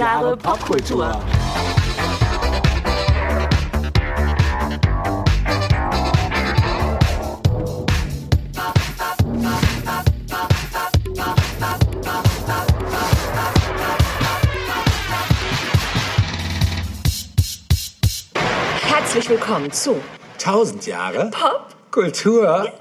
Jahre Popkultur. Herzlich willkommen zu 1000 Jahre Pop. Kultur.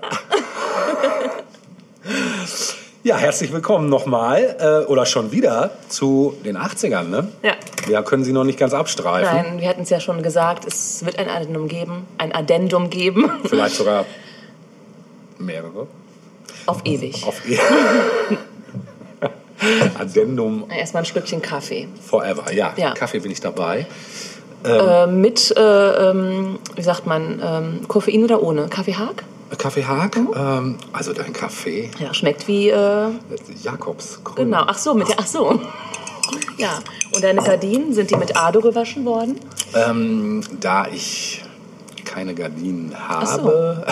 Ja, herzlich willkommen nochmal äh, oder schon wieder zu den 80ern. Ne? Ja. Wir können sie noch nicht ganz abstreifen. Nein, wir hatten es ja schon gesagt, es wird ein Addendum geben, ein Addendum geben. Vielleicht sogar mehrere. Auf ewig. Auf Addendum Erstmal ein Schlückchen Kaffee. forever. Ja, Ja. Kaffee bin ich dabei. Äh, mit, äh, ähm, wie sagt man, ähm, Koffein oder ohne? Kaffeehag? Kaffee Haag, Mhm. ähm, also dein Kaffee, Ja, schmeckt wie, äh, Jakobs. Grün. genau, ach so, mit der, ach so. Ja, und deine Gardinen, sind die mit Ado gewaschen worden? Ähm, da ich keine Gardinen so. habe,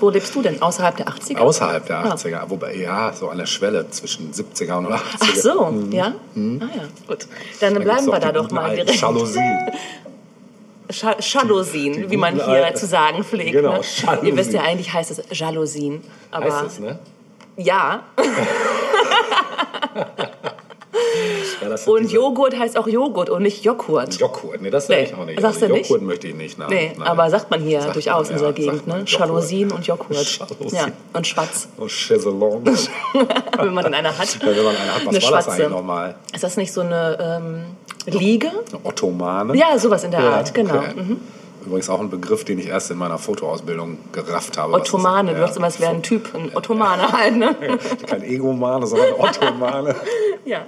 Wo lebst du denn? Außerhalb der 80er? außerhalb der Ah. 80er, wobei ja, so an der Schwelle zwischen 70er und 80er. Ach so, ja? Ah ja, gut. Dann Da bleiben wir da doch mal direkt. Jalousien. Jalousien, wie man hier alten- zu sagen pflegt. Genau, ne? Jalousien. Ihr wisst ja, eigentlich heißt es Jalousien. Aber Heißt es, ne? ja. Das Und Joghurt heißt auch Joghurt und nicht Joghurt. Joghurt, nee, das sag Nee, ich auch nicht. sagst also du nicht? Joghurt möchte ich nicht. Nein, Nee, nein. aber sagt man hier Sagt durchaus man, in ja, unserer Gegend, ne? Joghurt. Jalousien und Joghurt. Ja, und Schwatz, Oh, Chaiselong. wenn man dann eine hat. Ja, wenn man eine hat, was Eine war das Schwatze. eigentlich nochmal? Ist das nicht so eine ähm, Liege? Eine Ottomane? Ja, sowas in der Ja, Art, genau. okay. Mhm. Übrigens auch ein Begriff, den ich erst in meiner Fotoausbildung gerafft habe. Ottomane, du dachtest immer, es wäre ein Typ, ein Ottomane halt, ne? Kein Egomane, sondern Ottomane. Ja.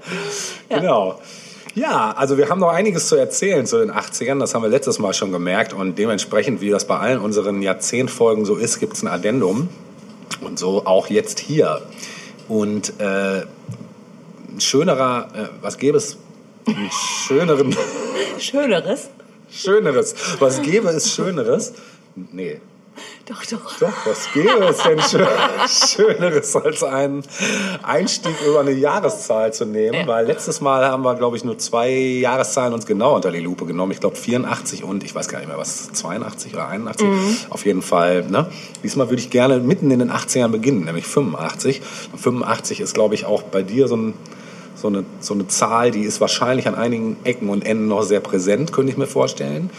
Genau. Ja, also wir haben noch einiges zu erzählen zu den 80ern. Das haben wir letztes Mal schon gemerkt. Und dementsprechend, wie das bei allen unseren Jahrzehntfolgen so ist, gibt es ein Addendum. Und so auch jetzt hier. Und äh, ein schönerer, äh, was gäbe es? Einen schöneren, Schöneres? Schöneres. Was gäbe es Schöneres? Nee. Doch, doch. Doch, was gäbe es denn schön, Schöneres als einen Einstieg über eine Jahreszahl zu nehmen? Ja. Weil letztes Mal haben wir, glaube ich, nur zwei Jahreszahlen uns genau unter die Lupe genommen. Ich glaube 84 und ich weiß gar nicht mehr was, 82 oder 81. Auf jeden Fall. Ne? Diesmal würde ich gerne mitten in den 80ern beginnen, nämlich 85. Und 85 ist, glaube ich, auch bei dir so ein so eine, so eine Zahl, die ist wahrscheinlich an einigen Ecken und Enden noch sehr präsent, könnte ich mir vorstellen.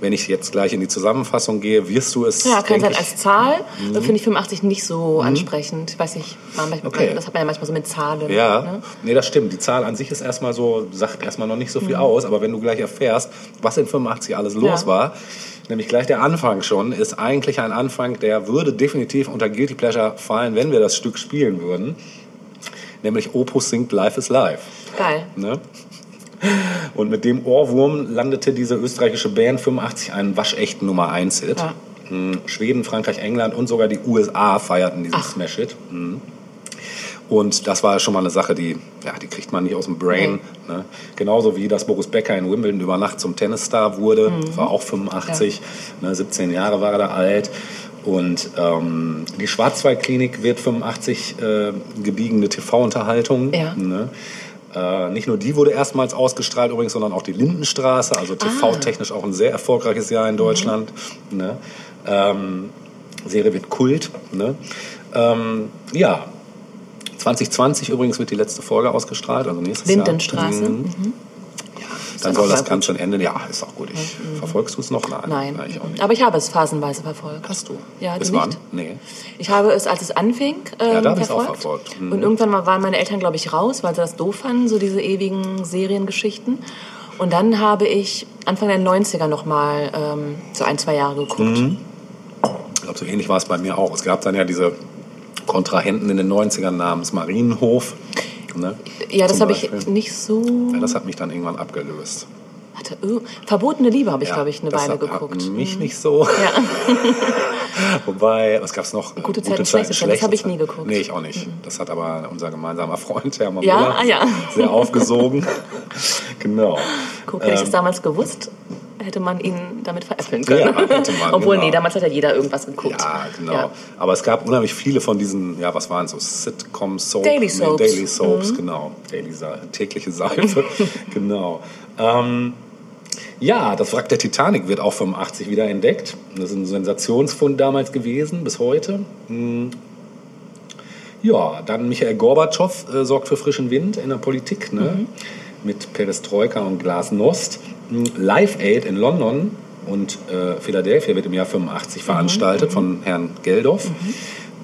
Wenn ich jetzt gleich in die Zusammenfassung gehe, wirst du es. Ja, kann sein als Zahl. Da finde ich 85 nicht so ansprechend. Ich weiß nicht, man, manchmal, Okay. das hat man ja manchmal so mit Zahlen. Ja, Ne? nee, das stimmt. Die Zahl an sich ist erstmal so, sagt erstmal noch nicht so viel Mhm. aus, aber wenn du gleich erfährst, was in 85 alles los Ja. war, nämlich gleich der Anfang schon, ist eigentlich ein Anfang, der würde definitiv unter Guilty Pleasure fallen, wenn wir das Stück spielen würden. Nämlich Opus singt Life is Life. Geil. Ne? Und mit dem Ohrwurm landete diese österreichische Band 85 einen waschechten Nummer 1 Hit. Ja. Hm, Schweden, Frankreich, England und sogar die USA feierten diesen Ach. Smash Hit. Hm. Und das war schon mal eine Sache, die, ja, die kriegt man nicht aus dem Brain. Ne? Genauso wie dass Boris Becker in Wimbledon über Nacht zum Tennisstar wurde, Mhm. war auch 85, ne, 17 Jahre war er da alt. Und ähm, die Schwarzwaldklinik wird 85 äh, gediegene TV-Unterhaltung. Ja. Ne? Äh, nicht nur die wurde erstmals ausgestrahlt übrigens, sondern auch die Lindenstraße, also TV-technisch auch ein sehr erfolgreiches Jahr in Deutschland. Ne? Ähm, Serie wird Kult. Ne? Ähm, ja, 2020 übrigens wird die letzte Folge ausgestrahlt, also nächstes Lindenstraße. Jahr. Mhm. Dann soll das Ganze enden. Ja, ist auch gut. Ich, Verfolgst du es noch? Nein. Nein. ich auch nicht. Aber ich habe es phasenweise verfolgt. Hast du? Ja, Bis du wann? nicht? Nee. Ich habe es, als es anfing, ähm, Ja, da hab ich's auch verfolgt. Mhm. Und irgendwann waren meine Eltern, glaube ich, raus, weil sie das doof fanden, so diese ewigen Seriengeschichten. Und dann habe ich Anfang der 90er noch mal ähm, so ein, zwei Jahre geguckt. Mhm. Ich glaube, so ähnlich war es bei mir auch. Es gab dann ja diese Kontrahenten in den 90ern namens Marienhof. Ne? Ja, das habe ich nicht so... Ja, das hat mich dann irgendwann abgelöst. Warte, oh, Verbotene Liebe habe ich, Ja, glaube ich, eine Weile hat, geguckt. Hat mich nicht so. Ja. Wobei, was gab's noch? Gute Zeiten, schlechte Zeiten, das habe ich nie geguckt. Nee, ich auch nicht. Das hat aber unser gemeinsamer Freund, Hermann Ja? Müller, Ah, ja. sehr aufgesogen. genau. Guck, hätte ich das damals gewusst, hätte man ihn damit veräppeln können. Ja, hätte man, Obwohl, genau. nee, damals hat ja jeder irgendwas geguckt. Ja, genau. Ja. Aber es gab unheimlich viele von diesen, ja, was waren es so? Sitcoms, Soap, Daily Soaps. Daily Soaps, genau. Daily Sa tägliche Seife, genau. Ähm, ja, das Wrack der Titanic wird auch 85 wieder entdeckt. Das ist ein Sensationsfund damals gewesen, bis heute. Hm. Ja, dann Michael Gorbatschow äh, sorgt für frischen Wind in der Politik, ne? mit Perestroika und Glasnost. Live Aid in London und äh, Philadelphia wird im Jahr 85 veranstaltet von Herrn Geldof.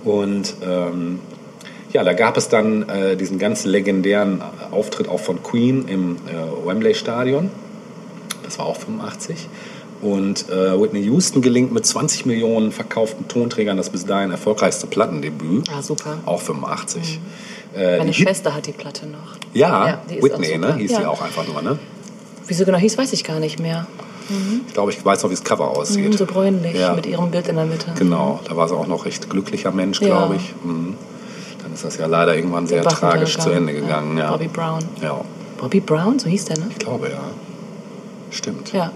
Und ähm, ja, da gab es dann äh, diesen ganz legendären Auftritt auch von Queen im äh, Wembley Stadion. Das war auch 85. Und äh, Whitney Houston gelingt mit 20 Millionen verkauften Tonträgern das bis dahin erfolgreichste Plattendebüt. Ah, super. Auch 85. Äh, Meine Schwester hat die Platte noch. Ja, Ja, Whitney, ne? Hieß Ja. sie auch einfach nur, ne? Wie sie genau hieß, weiß ich gar nicht mehr. Ich glaube, ich weiß noch, wie das Cover aussieht. Mhm, so bräunlich, Ja. mit ihrem Bild in der Mitte. Genau, da war sie auch noch recht glücklicher Mensch, Ja. glaube ich. Mhm. Dann ist das ja leider irgendwann sehr tragisch zu. Ende gegangen. Ja. Bobby Brown. Ja, Bobby Brown, so hieß der, ne? ich glaube ja. Stimmt. Ja.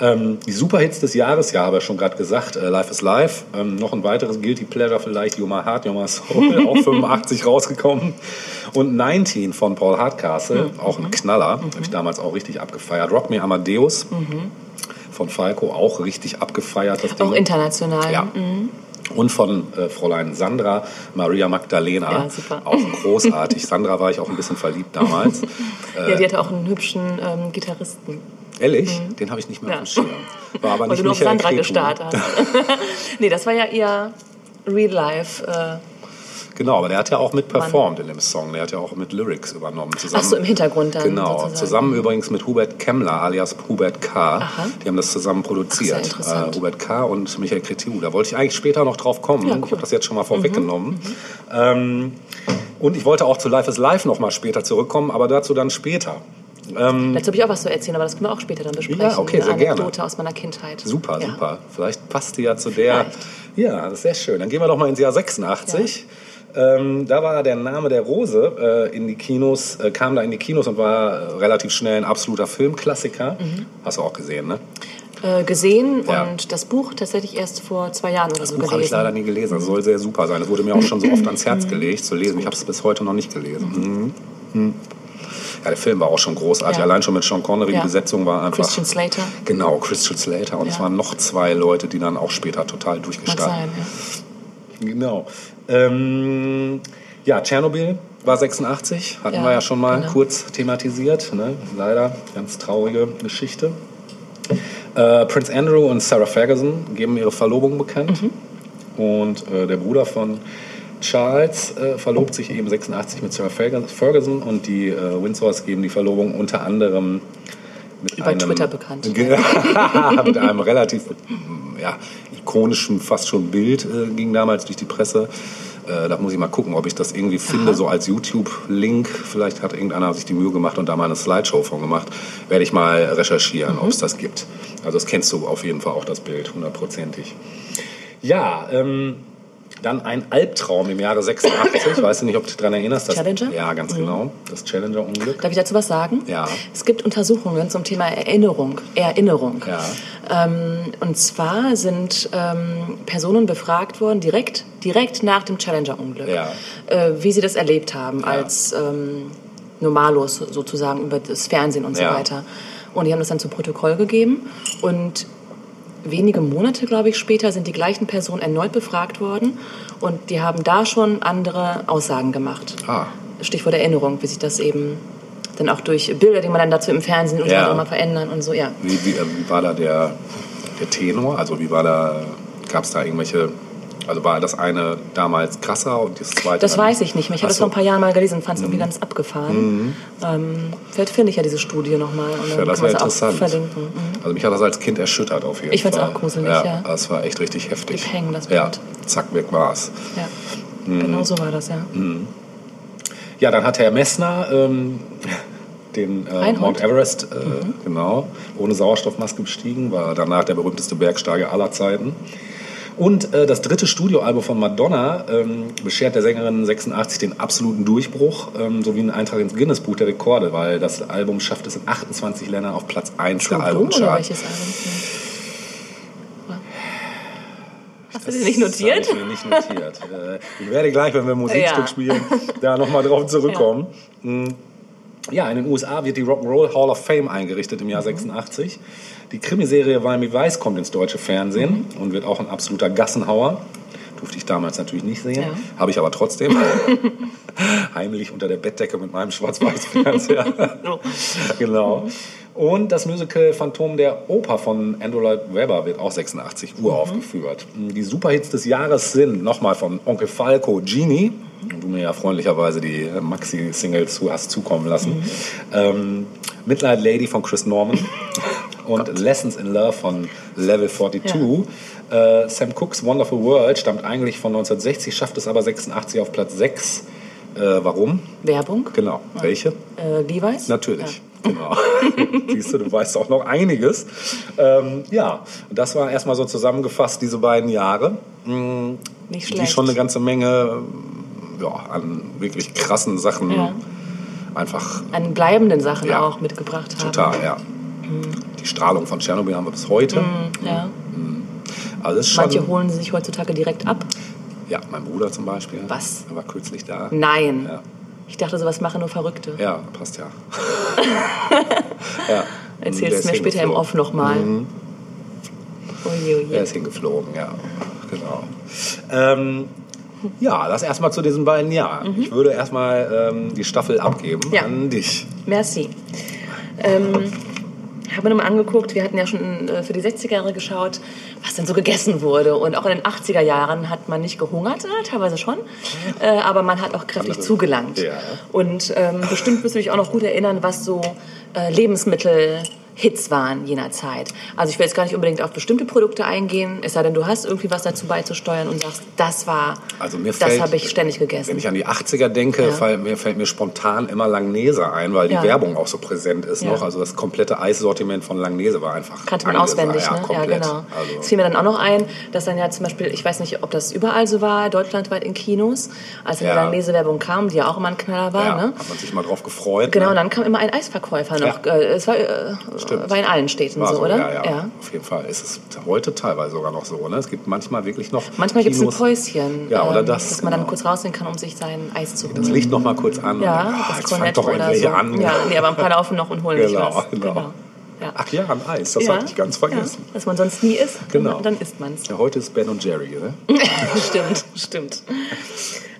Ähm, die Superhits des Jahres, ja, habe ich schon gerade gesagt, äh, Life is Life. Ähm, noch ein weiteres Guilty Pleasure vielleicht, Heart, You My Soul, auch 85 rausgekommen. Und 19 von Paul Hardcastle, Mhm. auch ein Knaller, habe ich damals auch richtig abgefeiert. Rock Me Amadeus von Falco, auch richtig abgefeiert. Das Mhm. Auch Ding. international. Ja. Mhm. Und von äh, Fräulein Sandra Maria Magdalena. Ja. Auch großartig. Sandra war ich auch ein bisschen verliebt damals. Ja, die hatte auch einen hübschen ähm, Gitarristen. Ehrlich? Den habe ich nicht mehr Mhm. Ja. auf dem Schirm. War aber Weil nicht du Michael Sandra hast. nee, das war ja eher Real Life. Äh, Genau, aber der hat ja auch mit performt in dem Song. Der hat ja auch mit Lyrics übernommen. Zusammen, Ach so, im Hintergrund dann Genau, sozusagen. zusammen übrigens mit Hubert Kemmler alias Hubert K. Aha. Die haben das zusammen produziert. Ach. Äh, Hubert K. und Michael Cretu. Da wollte ich eigentlich später noch drauf kommen. Ja, cool. Mhm. Ich habe das jetzt schon mal vorweggenommen. Ähm, und ich wollte auch zu Life is Life noch mal später zurückkommen, aber dazu dann später. Ähm, dazu habe ich auch was zu erzählen, aber das können wir auch später dann besprechen. Ja, okay, Eine sehr gerne. Anekdote aus meiner Kindheit. Super, ja. super. Vielleicht passt die ja zu der. Vielleicht. Ja, das ist sehr schön. Dann gehen wir doch mal ins Jahr 86. Ähm, da war der Name der Rose äh, in die Kinos, äh, kam da in die Kinos und war äh, relativ schnell ein absoluter Filmklassiker. Mhm. Hast du auch gesehen, ne? Äh, gesehen Ja. und das Buch tatsächlich erst vor zwei Jahren oder Das so Buch habe ich gelesen. leider nie gelesen. Das soll sehr super sein. Das wurde mir auch schon so oft ans Herz gelegt zu lesen. Ich habe es bis heute noch nicht gelesen. Mhm. Mhm. Ja, der Film war auch schon großartig. Ja. Allein schon mit Sean Connery. Ja. Die Besetzung war einfach. Christian Slater. Genau, Christian Slater. Und es waren noch zwei Leute, die dann auch später total Mag durchgestartet sein, ja. Genau. Ähm, ja, Tschernobyl war 86, hatten wir ja schon mal genau. kurz thematisiert. Ne? Leider, ganz traurige Geschichte. Äh, Prince Andrew und Sarah Ferguson geben ihre Verlobung bekannt. Mhm. Und äh, der Bruder von Charles äh, verlobt sich eben 86 mit Sarah Ferg- Ferguson und die äh, Windsors geben die Verlobung unter anderem mit Über einem, Twitter bekannt. mit einem relativ ja, ikonischen, fast schon Bild äh, ging damals durch die Presse. Äh, da muss ich mal gucken, ob ich das irgendwie finde, so als YouTube-Link. Vielleicht hat irgendeiner sich die Mühe gemacht und da mal eine Slideshow von gemacht. Werde ich mal recherchieren, ob es das gibt. Also das kennst du auf jeden Fall auch, das Bild, hundertprozentig. Ja, ähm, dann ein Albtraum im Jahre 86. Weißt du nicht, ob du dich daran erinnerst? Das, Challenger? Ja, ganz genau. Das Challenger-Unglück. Darf ich dazu was sagen? Ja. Es gibt Untersuchungen zum Thema Erinnerung, Erinnerung. Ja. Ähm, und zwar sind ähm, Personen befragt worden, direkt, direkt nach dem Challenger-Unglück, Ja. äh, wie sie das erlebt haben als ähm, Normalos sozusagen über das Fernsehen und so Ja. weiter. Und die haben das dann zu Protokoll gegeben und wenige Monate, glaube ich, später sind die gleichen Personen erneut befragt worden und die haben da schon andere Aussagen gemacht. Ah. Stichwort Erinnerung, wie sich das eben dann auch durch Bilder, die man dann dazu im Fernsehen und so Ja. weiter immer verändern und so, ja. Wie, wie, äh, wie war da der, der Tenor? Also wie war da, gab es da irgendwelche, also war das eine damals krasser und das zweite Das weiß ich nicht mehr. Ich habe das vor. Mhm. ein paar Jahren mal gelesen und fand es irgendwie ganz abgefahren. Ähm, vielleicht finde ich ja diese Studie nochmal Ja, das wäre interessant. verlinken. Mhm. Also mich hat das als Kind erschüttert auf jeden Ich fand's Fall. auch gruselig, ja. Das war echt richtig heftig. Blieb hängen, das Ja, Bild. zack, weg war's. Ja, Mhm. genau so war das, ja. Ja, dann hat Herr Messner ähm, den äh. Mount Everest, äh, Mhm. genau, ohne Sauerstoffmaske bestiegen, war danach der berühmteste Bergsteiger aller Zeiten. Und äh, das dritte Studioalbum von Madonna ähm, beschert der Sängerin 86 den absoluten Durchbruch ähm, sowie einen Eintrag ins Guinness-Buch der Rekorde, weil das Album schafft es in 28 Ländern auf Platz 1 der Oder Albumcharts. welches Album? Hast du dir nicht notiert? Das ich mir nicht notiert. Äh, ich werde gleich, wenn wir ein Musikstück Ja. spielen, da nochmal drauf zurückkommen. Mm. Ja, in den USA wird die Rock'n'Roll Hall of Fame eingerichtet im Mhm. Jahr 86. Die Krimiserie Miami Vice kommt ins deutsche Fernsehen Mhm. und wird auch ein absoluter Gassenhauer. Durfte ich damals natürlich nicht sehen, Ja. habe ich aber trotzdem. Heimlich unter der Bettdecke mit meinem Schwarz-Weiß-Fernseher. Genau. Und das Musical Phantom der Oper von Andrew Lloyd Webber wird auch 86 Mhm. uraufgeführt. Die Superhits des Jahres sind nochmal von Onkel Falco Genie, wo du mir ja freundlicherweise die Maxi-Singles zu hast zukommen lassen. Mhm. Ähm, Midnight Lady von Chris Norman und Lessons in Love von Level 42. Äh, Sam Cooks Wonderful World stammt eigentlich von 1960, schafft es aber 86 auf Platz 6. Äh, warum? Werbung? Genau. Welche? Äh, Levi's? Natürlich. Genau. Siehst du, du weißt auch noch einiges. Ähm, ja, das war erstmal so zusammengefasst, diese beiden Jahre. Mm, Nicht Die schlecht. schon eine ganze Menge ja, an wirklich krassen Sachen Ja. einfach An bleibenden Sachen Ja. auch mitgebracht haben. total, ja. Die Strahlung von Tschernobyl haben wir bis heute. Ja. Also das ist schon, Manche holen sie sich heutzutage direkt ab. ja, mein Bruder zum Beispiel. Was? Er war kürzlich da. Nein. Ja, Ich dachte, sowas machen nur Verrückte. ja passt ja. ja. Erzählst ist mir später im. Off nochmal. Mhm. Oje, oje. Er ist hingeflogen, ja. Genau. Ähm, ja, das erstmal zu diesen beiden Jahren. Ich würde erstmal ähm, die Staffel abgeben Mhm. Ja. an dich. Merci. Ähm, habe mir nochmal angeguckt, wir hatten ja schon äh, für die 60er Jahre geschaut, was denn so gegessen wurde. Und auch in den 80er Jahren hat man nicht gehungert, äh, teilweise schon, äh, aber man hat auch kräftig Andere- zugelangt. Ja. Und ähm, bestimmt wirst du dich auch noch gut erinnern, was so äh, Lebensmittel... Hits waren jener Zeit. Also ich will jetzt gar nicht unbedingt auf bestimmte Produkte eingehen, es sei denn, du hast irgendwie was dazu beizusteuern und sagst, das war, Also mir das fällt- habe ich ständig gegessen. Wenn ich an die 80er denke, Ja. fall, mir fällt mir spontan immer Langnese ein, weil die Ja. Werbung auch so präsent ist Ja. noch. Also das komplette Eissortiment von Langnese war einfach Kannte man auswendig, ja, ne? Komplett. Ja, genau. Es Also, fiel mir dann auch noch ein, dass dann ja zum Beispiel, ich weiß nicht, ob das überall so war, deutschlandweit in Kinos, als dann Ja. die Langnese-Werbung kam, die ja auch immer ein Knaller war, ja, ne? hat man sich mal drauf gefreut. Genau, und ne? dann kam immer ein Eisverkäufer noch. Äh, Es war, äh, Stimmt. war in allen Städten War so, oder? Ja, ja, auf jeden Fall. Es ist heute teilweise sogar noch so. Ne? Es gibt manchmal wirklich noch Manchmal gibt es ein Päuschen, Ja, oder ähm, das, dass man dann genau. kurz rausgehen kann, um sich sein Eis zu holen. Das Licht noch mal kurz an. und ja, dann, ah, das jetzt Cornetto doch endlich so. an. Ja, nee, aber ein paar laufen noch und holen sich Genau, was. genau. Ja. Ach ja, ein Eis. Das ja. hatte ich ganz vergessen. Ja, was man sonst nie isst, Genau. dann isst man es. Ja, heute ist Ben und Jerry, ne? stimmt, stimmt.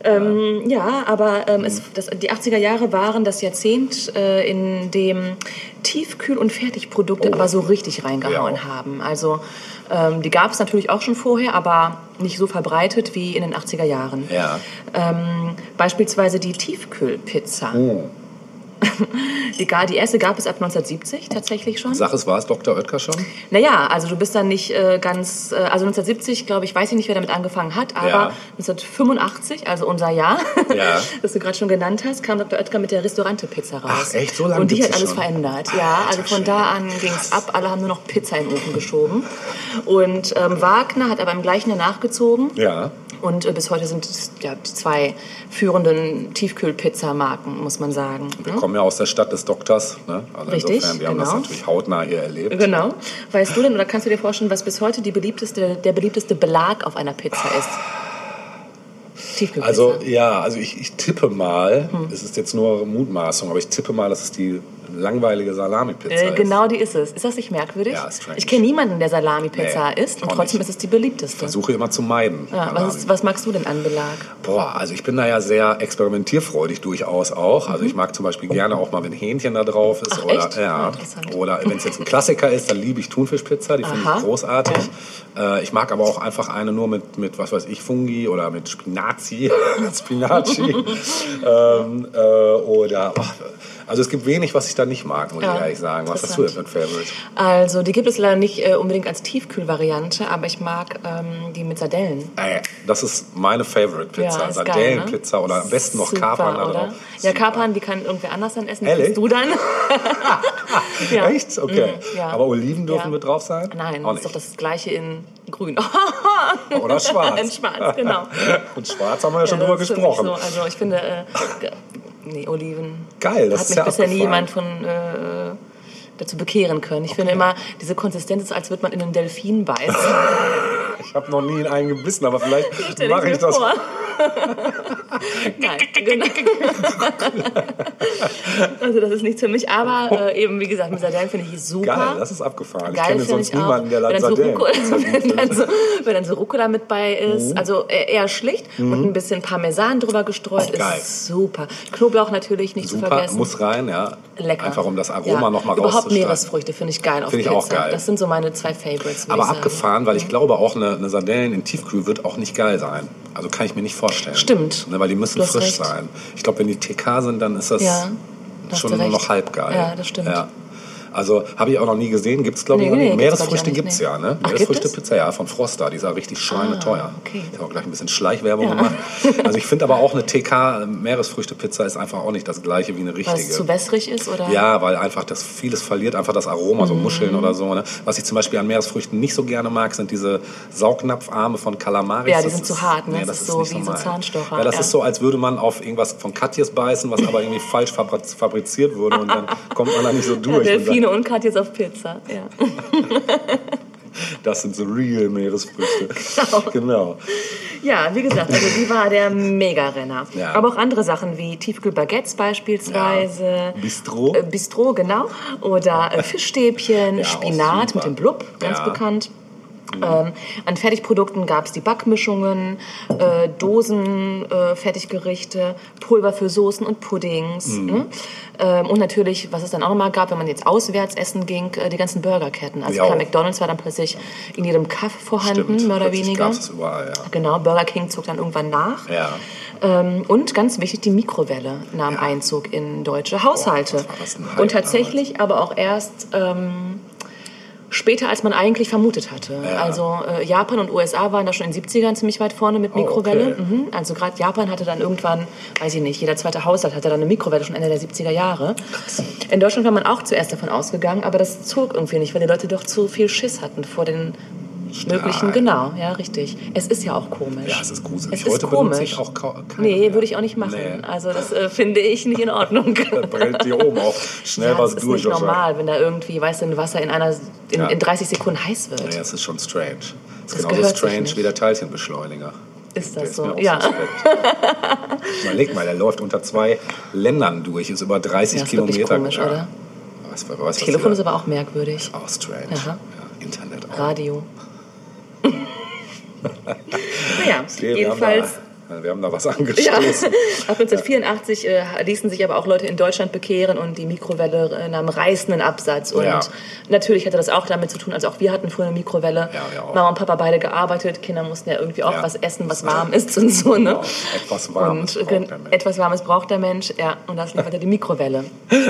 Ähm, ja, aber ähm, es, das, die 80er Jahre waren das Jahrzehnt, äh, in dem Tiefkühl- und Fertigprodukte Oh. aber so richtig reingehauen Ja. haben. Also ähm, die gab es natürlich auch schon vorher, aber nicht so verbreitet wie in den 80er Jahren. Ja. Ähm, beispielsweise die Tiefkühlpizza. Oh. Die, die erste gab es ab 1970 tatsächlich schon. Sag es, war es Dr. Oetker schon? Naja, also du bist dann nicht äh, ganz, äh, also 1970, glaube ich, weiß ich nicht, wer damit angefangen hat, aber Ja. 1985, also unser Jahr, Ja. das du gerade schon genannt hast, kam Dr. Oetker mit der Restaurante-Pizza raus. Ach, echt? So lange Und die hat alles schon? verändert. Ja, also von da an ging es ab, alle haben nur noch Pizza in den Ofen geschoben. Und ähm, Wagner hat aber im gleichen Jahr nachgezogen. Ja. Und äh, bis heute sind es ja, die zwei führenden Tiefkühlpizza-Marken, muss man sagen. Wir kommen ja aus der Stadt des Doktors. Ne? Also Richtig, insofern, wir haben das genau. natürlich hautnah hier erlebt. Genau. Weißt du denn oder kannst du dir vorstellen, was bis heute die beliebteste, der beliebteste Belag auf einer Pizza ist? Tiefkühlpizza. Also ja, also ich, ich tippe mal, Hm. es ist jetzt nur Mutmaßung, aber ich tippe mal, dass es die langweilige Salami-Pizza äh, ist. genau die ist es. Ist das nicht merkwürdig? Ja, strange. ich kenne niemanden, der Salami-Pizza Nee, isst und trotzdem nicht. ist es die beliebteste. Versuche immer zu meiden. Ja, was, ist, was magst du denn an Belag? Boah, also ich bin da ja sehr experimentierfreudig durchaus auch. Also Mhm. ich mag zum Beispiel gerne auch mal, wenn Hähnchen da drauf ist. Ach, oder, echt? Ja, interessant. oder wenn es jetzt ein Klassiker ist, dann liebe ich Thunfischpizza, die finde ich großartig. Äh, ich mag aber auch einfach eine nur mit, mit was weiß ich, Fungi oder mit Spinazi, Spinaci. ähm, äh, oder, ach, also es gibt wenig, was ich da nicht mag, muss Ja, ich ehrlich sagen. Was hast du denn für ein Favorite? Also, die gibt es leider nicht äh, unbedingt als Tiefkühlvariante, aber ich mag ähm, die mit Sardellen. Ey, das ist meine Favorite-Pizza. Ja, Sardellenpizza ne? oder am besten noch Super, Kapern da oder? drauf. Ja. Kapern, die kann irgendwer anders dann essen. Ehrlich? du dann. ja. Echt? Okay. Mhm, ja. Aber Oliven dürfen mit drauf sein? Nein, das ist doch das gleiche in grün. Oder schwarz. in schwarz, genau. Und schwarz haben wir ja schon drüber gesprochen. So, also ich finde, äh, nee, Oliven. Geil, das hat ist mich ja bisher nie abgefahren. jemand von äh, dazu bekehren können. Ich finde immer, diese Konsistenz ist, als würde man in einen Delfin beißen. Ich habe noch nie in einen gebissen, aber vielleicht mache ich das. vor. Nein, genau. also das ist nichts für mich, aber äh, eben wie gesagt, mit Sardellen finde ich super. Geil, das ist abgefahren. ich Geil kenne finde sonst ich niemanden, der dann, so wenn, dann so, wenn dann so Rucola mit bei ist, Mhm. also äh, eher schlicht und ein bisschen Parmesan drüber gestreut, Geil. ist super. Knoblauch natürlich nicht zu Super, vergessen. muss rein, ja. Lecker. Einfach um das Aroma ja. nochmal Überhaupt rauszustellen. Meeresfrüchte finde ich geil auf Finde ich auch geil. Das sind so meine zwei Favorites, Aber ich abgefahren, weil ich glaube auch eine, eine Sardellen in Tiefkühl wird auch nicht geil sein. Also kann ich mir nicht vorstellen. Stimmt. Ne, weil die müssen frisch recht. sein. Ich glaube, wenn die TK sind, dann ist das Ja, schon nur noch halb geil. Ja, das stimmt. Ja. Also habe ich auch noch nie gesehen. Gibt es, glaube ich, Nee, noch nee, nicht. Meeresfrüchte gibt es ja, ne? Ach, gibt Meeresfrüchte es? Pizza, ja, von Froster. Die ist ja richtig schweineteuer. Ah, okay. Ich habe auch gleich ein bisschen Schleichwerbung gemacht. Also ich finde aber auch eine TK Meeresfrüchte Pizza ist einfach auch nicht das gleiche wie eine Weil richtige. es zu wässrig ist, oder? Ja, weil einfach das vieles verliert einfach das Aroma, so Muscheln oder so. Ne? Was ich zum Beispiel an Meeresfrüchten nicht so gerne mag, sind diese Saugnapfarme von Kalamaris. Ja, die Das sind ist- zu hart, ne? Nee, Das das ist so wie so. Zahnstocher, Ja, das ja. ist so, als würde man auf irgendwas von Katjes beißen, was aber irgendwie falsch fabri- fabriziert wurde und dann kommt man da nicht so Ja, durch. Und Delfine und Katjes auf Pizza. Ja. das sind so real Meeresfrüchte. genau. Ja, wie gesagt, also die war der Mega-Renner. Ja. Aber auch andere Sachen wie Tiefkühlbaguettes beispielsweise. Ja. Bistro. Äh, Bistro, genau. Oder äh, Fischstäbchen, Ja, Spinat mit dem Blub, ganz Ja. Mhm. Ähm, an Fertigprodukten gab es die Backmischungen, äh, Dosen, äh, Fertiggerichte, Pulver für Soßen und Puddings. Mhm. Ne? Ähm, und natürlich, was es dann auch nochmal gab, wenn man jetzt auswärts essen ging, äh, die ganzen Burgerketten. Also klar. McDonalds war dann plötzlich in jedem Kaff vorhanden, Stimmt. mehr oder Plötzlich weniger. es überall, ja. Genau, Burger King zog dann irgendwann nach. Ja. Ähm, und ganz wichtig, die Mikrowelle nahm Ja. Einzug in deutsche Haushalte. Hype und tatsächlich aber auch erst ähm, später, als man eigentlich vermutet hatte. Ja. Also äh, Japan und USA waren da schon in den 70ern ziemlich weit vorne mit Oh, Mikrowelle. okay. Mhm. Also gerade Japan hatte dann irgendwann, weiß ich nicht, jeder zweite Haushalt hatte dann eine Mikrowelle schon Ende der 70er Jahre. In Deutschland war man auch zuerst davon ausgegangen, aber das zog irgendwie nicht, weil die Leute doch zu viel Schiss hatten vor den möglichen, genau, ja, richtig. Es ist ja auch komisch. Ja, es ist gruselig. Es ist Heute komisch. benutze ich auch keine Nee, würde ich auch nicht machen. Nee. Also das äh, finde ich nicht in Ordnung. Da brennt hier oben auch schnell ja, was das ist durch. nicht normal, wenn da irgendwie, weißt du, ein Wasser in, einer, in, Ja. in 30 Sekunden heiß wird. Ja, es ist schon strange. Es ist Das genauso strange wie der Teilchenbeschleuniger. Ist das ist so? Ja. Überleg mal, der läuft unter zwei Ländern durch, ist über 30 Ja, ist Kilometer. komisch, ja. oder? Was, was, was Telefon ist aber auch merkwürdig. auch strange. Ja, Internet auch. Radio. Naja, Okay, jedenfalls. Wir haben, da, was Ja, angestoßen. ab 1984 äh, ließen sich aber auch Leute in Deutschland bekehren und die Mikrowelle äh, nahm reißenden Absatz. Und Ja. natürlich hatte das auch damit zu tun, also auch wir hatten früher eine Mikrowelle. Ja. Mama und Papa beide gearbeitet, Kinder mussten ja irgendwie auch Ja. was essen, was warm ist und so. Ne? Genau. Etwas Warmes Und, braucht der Mensch. etwas Warmes braucht der Mensch, ja. Und das lieferte die Mikrowelle. ähm,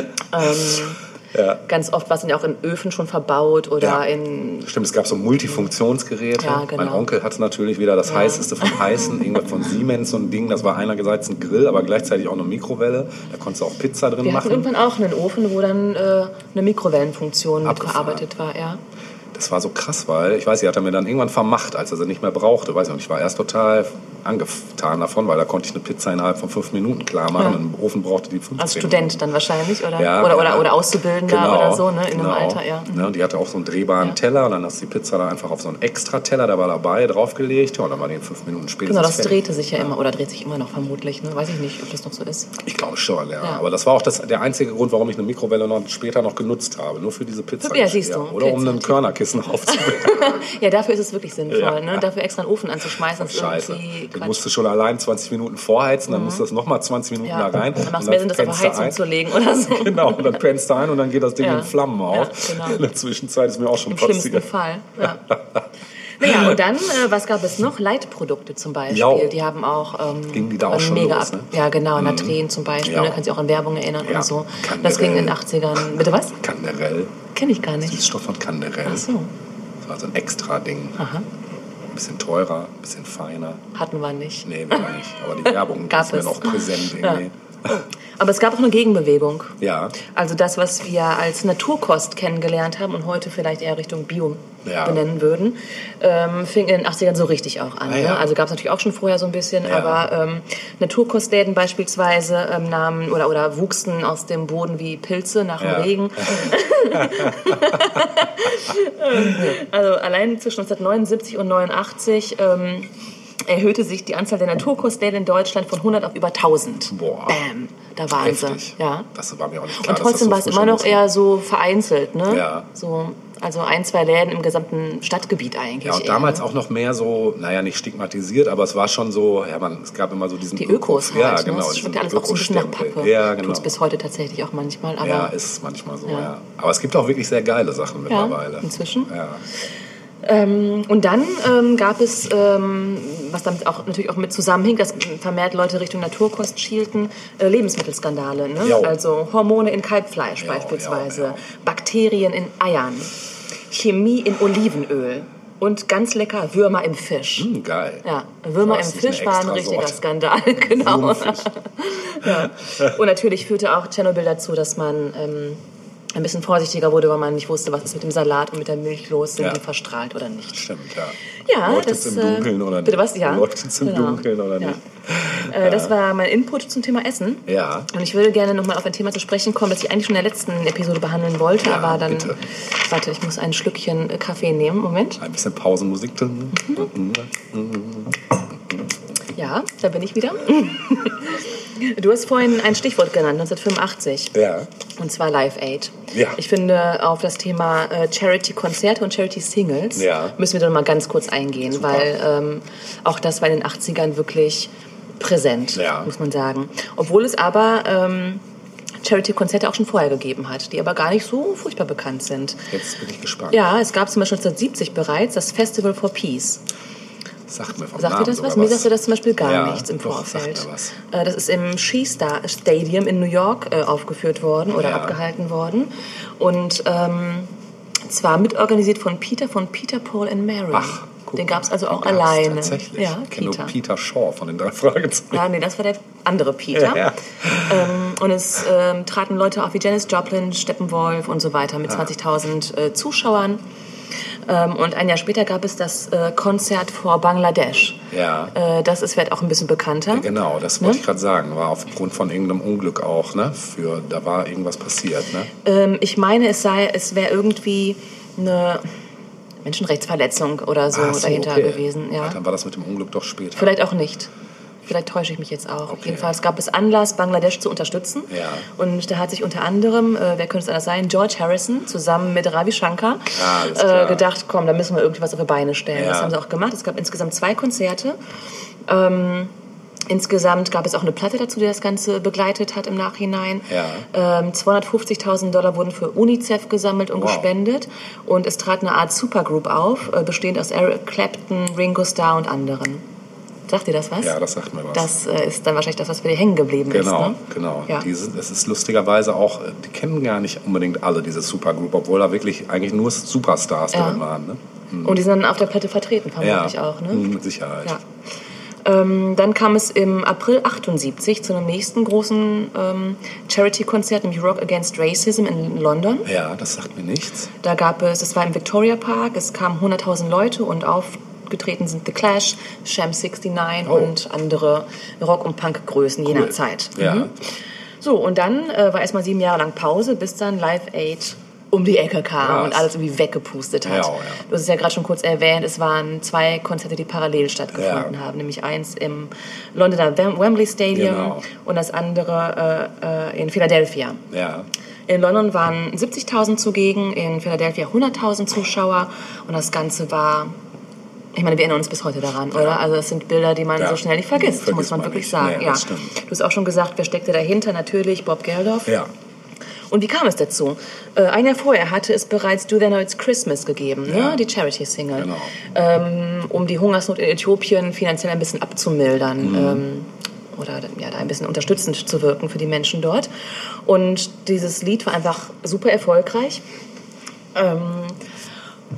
Ja. Ganz oft war es dann ja auch in Öfen schon verbaut oder Ja. in Stimmt, es gab so Multifunktionsgeräte. Ja, genau. Mein Onkel hatte natürlich wieder das heißeste vom Heißen, irgendwas von Siemens, so ein Ding. Das war einerseits ein Grill, aber gleichzeitig auch eine Mikrowelle. Da konntest du auch Pizza drin Wir hatten machen. irgendwann auch einen Ofen, wo dann äh, eine Mikrowellenfunktion mit Abgefahren. verarbeitet war, ja. Das war so krass, weil ich weiß, sie hat er mir dann irgendwann vermacht, als er sie nicht mehr brauchte. Weiß ich, und ich war erst total angetan davon, weil da konnte ich eine Pizza innerhalb von fünf Minuten klar machen. Ja. Im Ofen brauchte die 15 Als Student dann wahrscheinlich, oder? Ja, oder, ja. oder, oder Auszubildender Genau, oder so, ne? In genau. einem Alter, ja. Ne, und die hatte auch so einen drehbaren Ja. Teller und dann hast du die Pizza da einfach auf so einen extra Teller, der war dabei, draufgelegt. Ja, und dann war die in fünf Minuten später. Genau, das drehte sich ja immer, oder dreht sich immer noch vermutlich, ne? Weiß ich nicht, ob das noch so ist. Ich glaube schon, ja. Aber das war auch das, der einzige Grund, warum ich eine Mikrowelle noch später noch genutzt habe. Nur für diese Pizza. Ja, siehst du. Oder um Pizza. einen Körnerkissen aufzubilden. Ja, dafür ist es wirklich sinnvoll, ne? Dafür extra einen Ofen anzuschmeißen, Scheiße. Du Quatsch. Mhm. musst du schon allein 20 Minuten vorheizen, dann musst du das nochmal 20 Minuten ja. da rein. Dann macht mehr Sinn, das auf du Heizung zu legen oder so. Genau, und dann pennst du ein und dann geht das Ding Ja. in Flammen auf. Ja, genau. In der Zwischenzeit ist mir auch schon Im schlimmsten passiert. Fall. Ja. Naja, und dann, äh, was gab es noch? Leitprodukte zum Beispiel. Jo. Die haben auch. Ähm, Gingen die da auch schon mega los, ab. ne? Ja, genau. Natren zum Beispiel. Ja. Da kannst du auch an Werbung erinnern Ja. und so. Kanderell. Das ging in den 80ern. Bitte was? Kanderell. Kenne ich gar nicht. Süßstoff von Kanderell. Ach so. Das war so ein extra Ding. Aha. Ein bisschen teurer, ein bisschen feiner. Hatten wir nicht. Nee, wir nicht. Aber die Werbung Gab ist mir noch präsent irgendwie. Aber es gab auch eine Gegenbewegung. Ja. Also das, was wir als Naturkost kennengelernt haben und heute vielleicht eher Richtung Bio Ja. benennen würden, ähm, fing in den 80ern so richtig auch an. Ah, ja. ne? Also gab es natürlich auch schon vorher so ein bisschen, Ja. aber ähm, Naturkostläden beispielsweise ähm, nahmen oder, oder wuchsen aus dem Boden wie Pilze nach dem. Regen. also allein zwischen 1979 und 89 ähm, erhöhte sich die Anzahl der Naturkostläden in Deutschland von 100 auf über 1000. Boah. Bam, da waren sie. Heftig. Ja. Das war mir auch nicht klar. Und das trotzdem war es immer noch eher so vereinzelt, ne? Ja. So, also ein, zwei Läden im gesamten Stadtgebiet eigentlich. Ja, und eher, damals ne? auch noch mehr so, naja, nicht stigmatisiert, aber es war schon so, ja, man, es gab immer so diesen Die Ökos halt, Ja, ne? genau. Das schmeckt alles auch so ein bisschen nach. Pappe. Ja, genau. Tut's bis heute tatsächlich auch manchmal, aber Ja, ist manchmal so, Ja. ja. Aber es gibt auch wirklich sehr geile Sachen mittlerweile. inzwischen. Ja. Ähm, und dann ähm, gab es, ähm, was damit auch natürlich auch mit zusammenhing, dass vermehrt Leute Richtung Naturkost schielten, äh, Lebensmittelskandale. Ne? Jo. Also Hormone in Kalbfleisch Jo, beispielsweise, jo. Bakterien in Eiern, Chemie in Olivenöl und ganz lecker Würmer im Fisch. Hm, geil. Ja, Würmer im Fisch war ein richtiger Sorte. Skandal, genau. Ja. Und natürlich führte auch Tschernobyl dazu, dass man ähm, ein bisschen vorsichtiger wurde, weil man nicht wusste, was ist mit dem Salat und mit der Milch los, sind Ja. die verstrahlt oder nicht. Stimmt, ja. Ja, Leuchtet das, im äh, Dunkeln oder nicht? bitte was? Ja. Leuchtet es im Genau. Dunkeln oder Ja. nicht? Äh, Das war mein Input zum Thema Essen. Ja. Und ich würde gerne nochmal auf ein Thema zu sprechen kommen, das ich eigentlich schon in der letzten Episode behandeln wollte, Ja, aber dann. bitte. Warte, ich muss ein Schlückchen äh, Kaffee nehmen. Moment. Ein bisschen Pausenmusik drin. Ja, da bin ich wieder. Du hast vorhin ein Stichwort genannt, 1985. Ja. Und zwar Live Aid. Ja. Ich finde, auf das Thema äh, Charity-Konzerte und Charity-Singles Ja. müssen wir dann mal ganz kurz eingehen, Super. weil ähm, auch das war in den 80ern wirklich präsent, Ja. muss man sagen. Obwohl es aber ähm, Charity-Konzerte auch schon vorher gegeben hat, die aber gar nicht so furchtbar bekannt sind. Jetzt bin ich gespannt. Ja, es gab zum Beispiel 1970 bereits das Festival for Peace. Sagt mir vom Sagt dir Namen das sogar was? Mir sagte das zum Beispiel gar Ja, nichts im doch, Vorfeld. Äh, Das ist im Skistar Stadium in New York äh, aufgeführt worden oder Ja. abgehalten worden. Und ähm, zwar mitorganisiert von Peter von Peter, Paul and Mary. Ach, guck Den gab es also auch alleine. Tatsächlich. Ja, ich Peter. Peter Shaw von den drei Fragezeichen. Ja, nee, das war der andere Peter. Ja. Ähm, und es ähm, traten Leute auf wie Janis Joplin, Steppenwolf und so weiter mit 20.000 äh, Zuschauern. Ähm, und ein Jahr später gab es das äh, Konzert vor Bangladesch. Ja. Äh, das ist vielleicht auch ein bisschen bekannter. Genau, das Ne? wollte ich gerade sagen. War aufgrund von irgendeinem Unglück auch, ne? Für, da war irgendwas passiert, ne? Ähm, ich meine, es sei, es wäre irgendwie eine Menschenrechtsverletzung oder so, so, dahinter okay. gewesen. Ja. Ach, dann war das mit dem Unglück doch später. Vielleicht auch nicht. Vielleicht täusche ich mich jetzt auch. Okay. Jedenfalls gab es Anlass, Bangladesch zu unterstützen. Ja. Und da hat sich unter anderem, äh, wer könnte es anders sein, George Harrison zusammen mit Ravi Shankar alles klar. äh, gedacht, komm, da müssen wir irgendwas auf die Beine stellen. Ja. Das haben sie auch gemacht. Es gab insgesamt zwei Konzerte. Ähm, insgesamt gab es auch eine Platte dazu, die das Ganze begleitet hat im Nachhinein. Ja. Ähm, 250.000 Dollar wurden für UNICEF gesammelt und Wow. gespendet. Und es trat eine Art Supergroup auf, äh, bestehend aus Eric Clapton, Ringo Starr und anderen. Sagt dir das was? Ja, das sagt mir was. Das äh, ist dann wahrscheinlich das, was für dir hängen geblieben Genau, ist. Ne? genau. Ja. Diese, das ist lustigerweise auch, äh, die kennen gar nicht unbedingt alle diese Supergroup, obwohl da wirklich eigentlich nur Superstars Ja. drin waren. Ne? Und die sind dann auf der Platte vertreten, vermutlich auch. Ne? Mhm, mit Sicherheit. Ja. Ähm, dann kam es im April 78 zu einem nächsten großen ähm, Charity-Konzert, nämlich Rock Against Racism in London. Ja, das sagt mir nichts. Da gab es, es war im Victoria Park, es kamen 100.000 Leute und aufgetreten sind The Clash, Sham 69 Oh. und andere Rock- und Punk-Größen jener Cool. Zeit. Ja. Mhm. So, und dann äh, war erstmal sieben Jahre lang Pause, bis dann Live Aid um die Ecke kam Krass. und alles irgendwie weggepustet hat. Ja, ja. Du hast es ja gerade schon kurz erwähnt, es waren zwei Konzerte, die parallel stattgefunden Ja. haben. Nämlich eins im Londoner Wem- Wembley Stadium Genau. und das andere äh, äh, in Philadelphia. Ja. In London waren 70.000 zugegen, in Philadelphia 100.000 Zuschauer und das Ganze war, ich meine, wir erinnern uns bis heute daran, oder? Also das sind Bilder, die man Ja. so schnell nicht vergisst, Vergisst muss man, man wirklich nicht. sagen. Nee, ja. Du hast auch schon gesagt, wer steckte dahinter? Natürlich Bob Geldof. Ja. Und wie kam es dazu? Äh, ein Jahr vorher hatte es bereits Do They Know It's Christmas gegeben, Ja. ne? die Charity-Single, Genau. ähm, um die Hungersnot in Äthiopien finanziell ein bisschen abzumildern. Mhm. Ähm, oder ja, da ein bisschen unterstützend zu wirken für die Menschen dort. Und dieses Lied war einfach super erfolgreich. Ähm,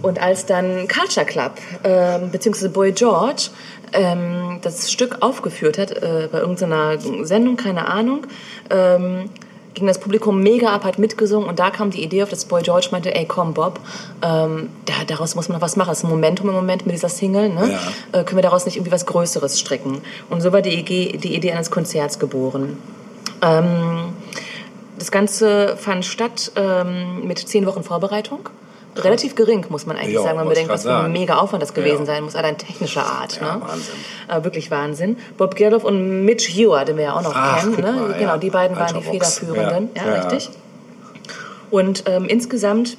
und als dann Culture Club ähm, bzw. Boy George ähm, das Stück aufgeführt hat, äh, bei irgendeiner Sendung, keine Ahnung, ähm, ging das Publikum mega ab, hat mitgesungen und da kam die Idee auf, dass Boy George meinte, ey komm Bob, ähm, da, daraus muss man noch was machen. Das ist ein Momentum im Moment mit dieser Single, ne? äh, können wir daraus nicht irgendwie was Größeres stricken. Und so war die Idee, die Idee eines Konzerts geboren. Ähm, das Ganze fand statt ähm, mit zehn Wochen Vorbereitung. Relativ gering, muss man eigentlich Ja, sagen, wenn man bedenkt, was für ein mega Aufwand das gewesen sein muss, allein technischer Art. Ja, ne? Wahnsinn. Äh, wirklich Wahnsinn. Bob Geldof und Mitch Hewer, den wir ja auch noch Ach, kennen. Ne? mal, genau, die beiden waren die Ultravox. Federführenden. Ja. richtig. Und ähm, insgesamt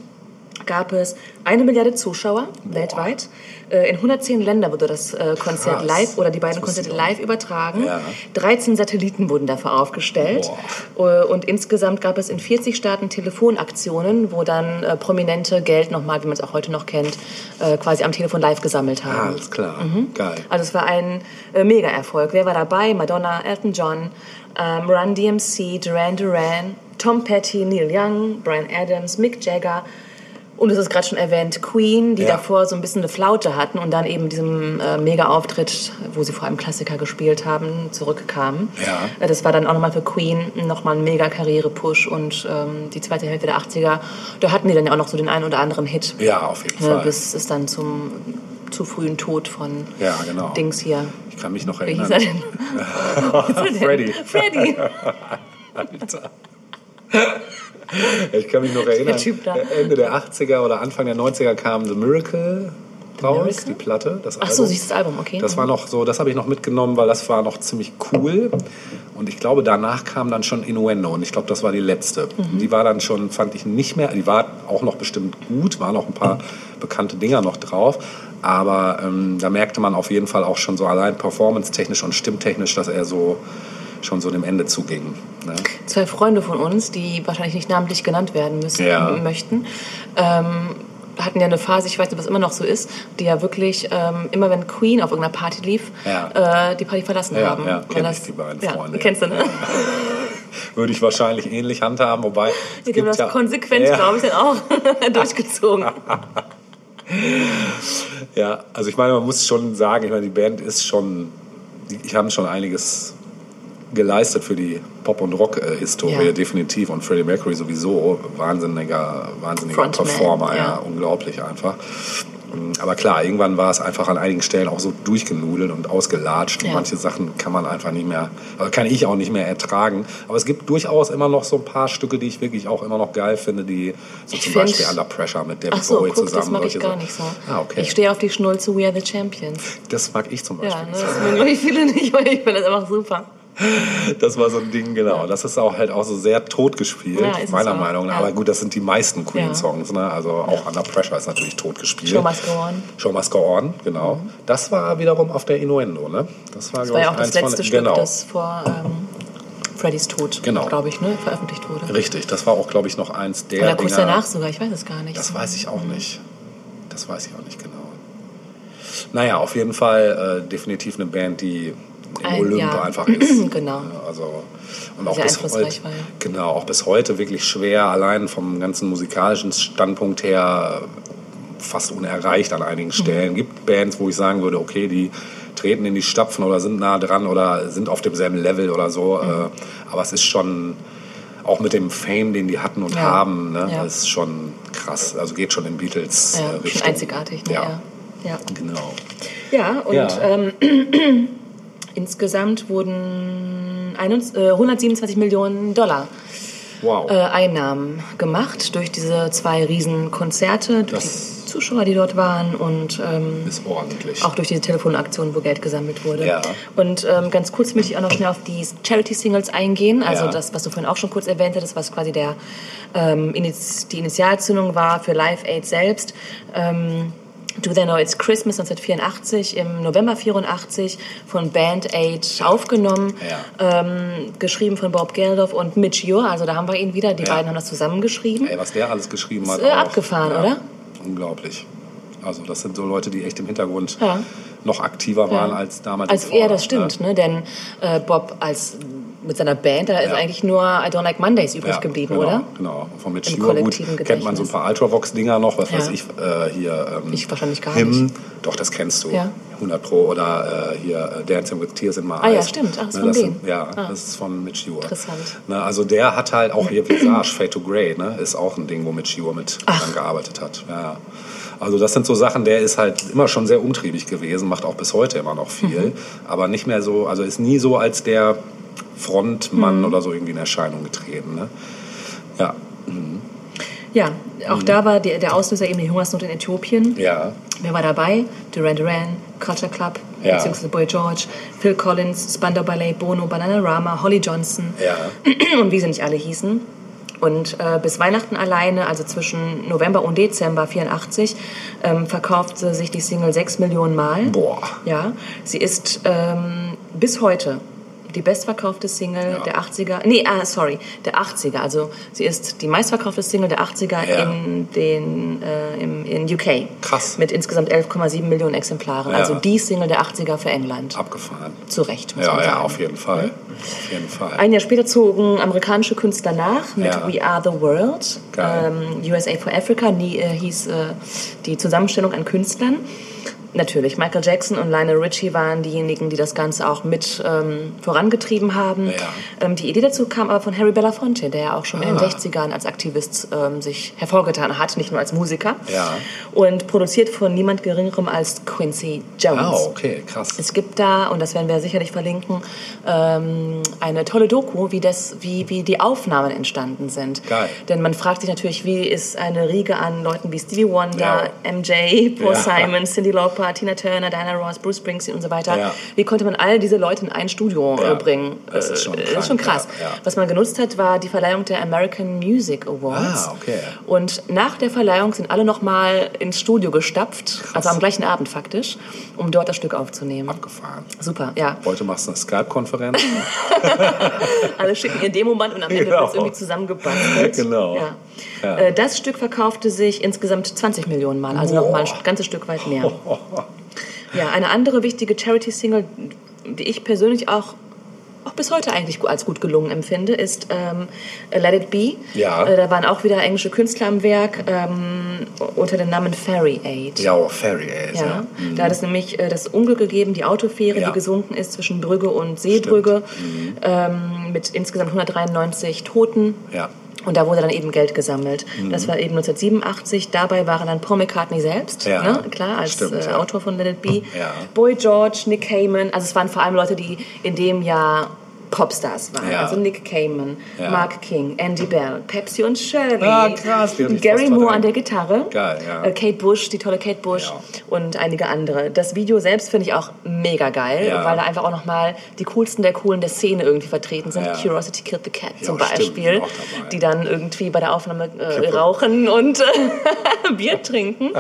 gab es eine Milliarde Zuschauer weltweit. Äh, in 110 Ländern wurde das äh, Konzert Krass. live oder die beiden Konzerte live übertragen. Ja. 13 Satelliten wurden dafür aufgestellt. Äh, Und insgesamt gab es in 40 Staaten Telefonaktionen, wo dann Prominente Geld nochmal, wie man es auch heute noch kennt, quasi am Telefon live gesammelt haben. alles klar. Mhm. Geil. Also es war ein Mega-Erfolg. Wer war dabei? Madonna, Elton John, ähm, Run DMC, Duran Duran, Tom Petty, Neil Young, Brian Adams, Mick Jagger und es ist gerade schon erwähnt, Queen, die Ja. davor so ein bisschen eine Flaute hatten und dann eben diesem äh, Mega-Auftritt, wo sie vor allem Klassiker gespielt haben, zurückkamen. Ja. Äh, Das war dann auch nochmal für Queen nochmal ein Mega-Karriere-Push und ähm, die zweite Hälfte der 80er, da hatten die dann ja auch noch so den einen oder anderen Hit. Ja, auf jeden Ne, Fall. bis es dann zum zu frühen Tod von Ja, genau. Dings hier. Ich kann mich noch Wie hieß erinnern. er denn? Freddy. Freddy. Alter. Ich kann mich noch erinnern, da. Ende der 80er oder Anfang der 90er kam The Miracle raus, Miracle? die Platte, das Ach Album. so, siehst das Album, okay. Das war noch so, das habe ich noch mitgenommen, weil das war noch ziemlich cool. Und ich glaube, danach kam dann schon Innuendo und ich glaube, das war die letzte. Mhm. Die war dann schon, fand ich nicht mehr, die war auch noch bestimmt gut, waren noch ein paar bekannte Dinger noch drauf. Aber ähm, da merkte man auf jeden Fall auch schon so allein performance-technisch und stimmtechnisch, dass er so schon so dem Ende zuging. Ne? Zwei Freunde von uns, die wahrscheinlich nicht namentlich genannt werden müssen, Ja. möchten, ähm, hatten ja eine Phase, ich weiß nicht, was immer noch so ist, die ja wirklich ähm, immer, wenn Queen auf irgendeiner Party lief, Ja. äh, die Party verlassen Ja, haben. ja, kenn das- ich, die beiden Freunde. Kennst du, ne? Würde ich wahrscheinlich ähnlich handhaben, wobei Die haben das konsequent, glaube ich, dann auch durchgezogen. Ja, also ich meine, man muss schon sagen, ich meine, die Band ist schon, die, die haben schon einiges geleistet für die Pop- und Rock-Historie, Ja. definitiv. Und Freddie Mercury sowieso, wahnsinniger, wahnsinniger Frontman, Performer, ja. ja. unglaublich einfach. Aber klar, irgendwann war es einfach an einigen Stellen auch so durchgenudelt und ausgelatscht. Und Ja. manche Sachen kann man einfach nicht mehr, also kann ich auch nicht mehr ertragen. Aber es gibt durchaus immer noch so ein paar Stücke, die ich wirklich auch immer noch geil finde, die so Ich zum find- Beispiel Under Pressure mit David so, Bowie guck, zusammen. das mag ich gar nicht so. Ah, okay. Ich stehe auf die Schnulze We Are the Champions. Das mag ich zum Ja, Beispiel. ne, das mögen, glaube ich, viele nicht, weil ich finde das einfach super. Das war so ein Ding, genau. Das ist auch halt auch so sehr tot gespielt, Ja, meiner. Meinung nach. Ja. Aber gut, das sind die meisten Queen-Songs. Ne? Also auch Under Pressure ist natürlich tot gespielt. Show must go on. Show Must Go On, genau. Das war wiederum auf der Innuendo, ne? Das war, Das war ja auch das letzte von, Stück, genau. das vor ähm, Freddys Tod, Genau. glaube ich, ne, veröffentlicht wurde. Richtig, das war auch, glaube ich, noch eins der Oder kurz Dinger- danach sogar, ich weiß es gar nicht. Das weiß ich auch nicht. Das weiß ich auch nicht genau. Naja, auf jeden Fall äh, definitiv eine Band, die im Ein- Olymp ja. einfach ist. Genau. Also, und auch Sehr bis heute, war, ja. genau, auch bis heute wirklich schwer, allein vom ganzen musikalischen Standpunkt her fast unerreicht an einigen Mhm. Stellen. Gibt Bands, wo ich sagen würde, okay, die treten in die Stapfen oder sind nah dran oder sind auf demselben Level oder so. Mhm. Äh, aber es ist schon, auch mit dem Fame, den die hatten und Ja. haben, ne, Ja. ist schon krass. Also geht schon in Beatles ja, äh, Richtung. schon einzigartig. Ne? Ja, Ja. Ja. genau. ja, und Ja. Ähm, insgesamt wurden 21, äh, 127 Millionen Dollar Wow. äh, Einnahmen gemacht durch diese zwei Riesenkonzerte, durch Das- die Zuschauer, die dort waren und ähm, auch durch diese Telefonaktion, wo Geld gesammelt wurde. Ja. Und ähm, ganz kurz möchte ich auch noch schnell auf die Charity-Singles eingehen. Also Ja. das, was du vorhin auch schon kurz erwähnt hattest, was quasi der, ähm, die Initialzündung war für Live Aid selbst. Ähm, Do They Know It's Christmas 1984, im November 84 von Band Aid aufgenommen, Ja. ähm, geschrieben von Bob Geldof und Mitch Ure, also da haben wir ihn wieder, die Ja. beiden haben das zusammengeschrieben. Ey, was der alles geschrieben hat. Ist, äh, abgefahren, oder? Unglaublich. Also das sind so Leute, die echt im Hintergrund Ja. noch aktiver waren Ja. als damals. Als er, das stimmt, ne? denn äh, Bob als mit seiner Band, da ist Ja. eigentlich nur I Don't Like Mondays übrig Ja, geblieben, genau, oder? Genau. Von Mitch Im Ure, gut, kennt man so ein paar Ultravox-Dinger noch, was weiß Ja. ich, äh, hier... Ähm, Ich wahrscheinlich gar Him, nicht. Doch, das kennst du. Ja. 100 Pro. Oder äh, hier äh, Dancing with Tears in My Ah ja, Eyes. stimmt. Ach, das ist Ne, von das. Sind, ja, Ah. das ist von Mitch Ure. Interessant. Ne, also der hat halt auch hier Visage, Fade to Grey, ne, ist auch ein Ding, wo Mitch Ure mit Ach. dran gearbeitet hat. Ja. Also das sind so Sachen, der ist halt immer schon sehr umtriebig gewesen, macht auch bis heute immer noch viel, Mhm. aber nicht mehr so, also ist nie so als der Frontmann Mhm. oder so irgendwie in Erscheinung getreten. Ne? Ja, Ja, auch Mhm. da war der, der Auslöser eben die Hungersnot in Äthiopien. ja, Wer war dabei? Duran Duran, Culture Club, Ja. beziehungsweise Boy George, Phil Collins, Spandau Ballet, Bono, Bananarama, Holly Johnson ja, und wie sie nicht alle hießen. Und äh, bis Weihnachten alleine, also zwischen November und Dezember 84, ähm, verkaufte sich die Single 6 Millionen Mal. boah, Ja, sie ist ähm, bis heute die bestverkaufte Single Ja. der 80er, nee, ah, sorry, der 80er. Also sie ist die meistverkaufte Single der 80er Ja. in, den, äh, im, in UK. Krass. Mit insgesamt 11,7 Millionen Exemplaren. Ja. Also die Single der 80er für England. abgefahren. Zu Recht, muss Ja, man sagen. ja, auf jeden Fall. Auf jeden Fall. Ein Jahr später zogen amerikanische Künstler nach mit. We Are the World. Ähm, USA for Africa die, äh, hieß äh, die Zusammenstellung an Künstlern. Natürlich, Michael Jackson und Lionel Richie waren diejenigen, die das Ganze auch mit ähm, vorangetrieben haben. Ja. Ähm, die Idee dazu kam aber von Harry Belafonte, der ja auch schon in den Ah. 60ern als Aktivist ähm, sich hervorgetan hat, nicht nur als Musiker. Ja. Und produziert von niemand Geringerem als Quincy Jones. Ah, okay, krass. Es gibt da, und das werden wir sicherlich verlinken, ähm, eine tolle Doku, wie, das, wie, wie die Aufnahmen entstanden sind. Geil. Denn man fragt sich natürlich, wie ist eine Riege an Leuten wie Stevie Wonder, MJ, Paul Ja. Simon, Cindy Lauper, Tina Turner, Diana Ross, Bruce Springsteen und so weiter. Ja. Wie konnte man all diese Leute in ein Studio Ja. äh, bringen? Das ist schon Äh, krank, ist schon krass. ja, ja. Was man genutzt hat, war die Verleihung der American Music Awards. Ah, okay. Und nach der Verleihung sind alle nochmal ins Studio gestapft, also am gleichen Abend faktisch, um dort das Stück aufzunehmen. Abgefahren. Super, ja. Heute machst du eine Skype-Konferenz. Alle schicken ihr Demoband und am Ende Genau. wird es irgendwie zusammengebastelt. Genau. Ja. Ja. Äh, Das Stück verkaufte sich insgesamt 20 Millionen Mal, also nochmal ein ganzes Stück weit mehr. Ja, eine andere wichtige Charity-Single, die ich persönlich auch, auch bis heute eigentlich als gut gelungen empfinde, ist ähm, Let It Be. Ja. Äh, da waren auch wieder englische Künstler am Werk ähm, unter dem Namen Fairy Aid. ja, oh, Fairy Aid, Ja, ja. da hat es nämlich äh, das Unglück gegeben, die Autofähre, Ja. die gesunken ist zwischen Brügge und Seebrügge, ähm, mit insgesamt 193 Toten. Ja. Und da wurde dann eben Geld gesammelt. Das war eben 1987. Dabei waren dann Paul McCartney selbst, Ja. ne? klar, als Stimmt, äh, ja. Autor von Let It Be. Ja. Boy George, Nick Cayman. Also es waren vor allem Leute, die in dem Jahr Popstars waren. Ja. Also Nick Cayman, Ja. Mark King, Andy Bell, Pepsi und Shirley. Ah, krass, Gary Moore an der Gitarre. Geil, ja. Äh, Kate Bush, die tolle Kate Bush und einige andere. Das Video selbst finde ich auch mega geil, weil da einfach auch nochmal die coolsten der coolen der Szene irgendwie vertreten sind. Curiosity Killed the Cat zum Beispiel, die dann irgendwie bei der Aufnahme äh, rauchen und äh, Bier trinken.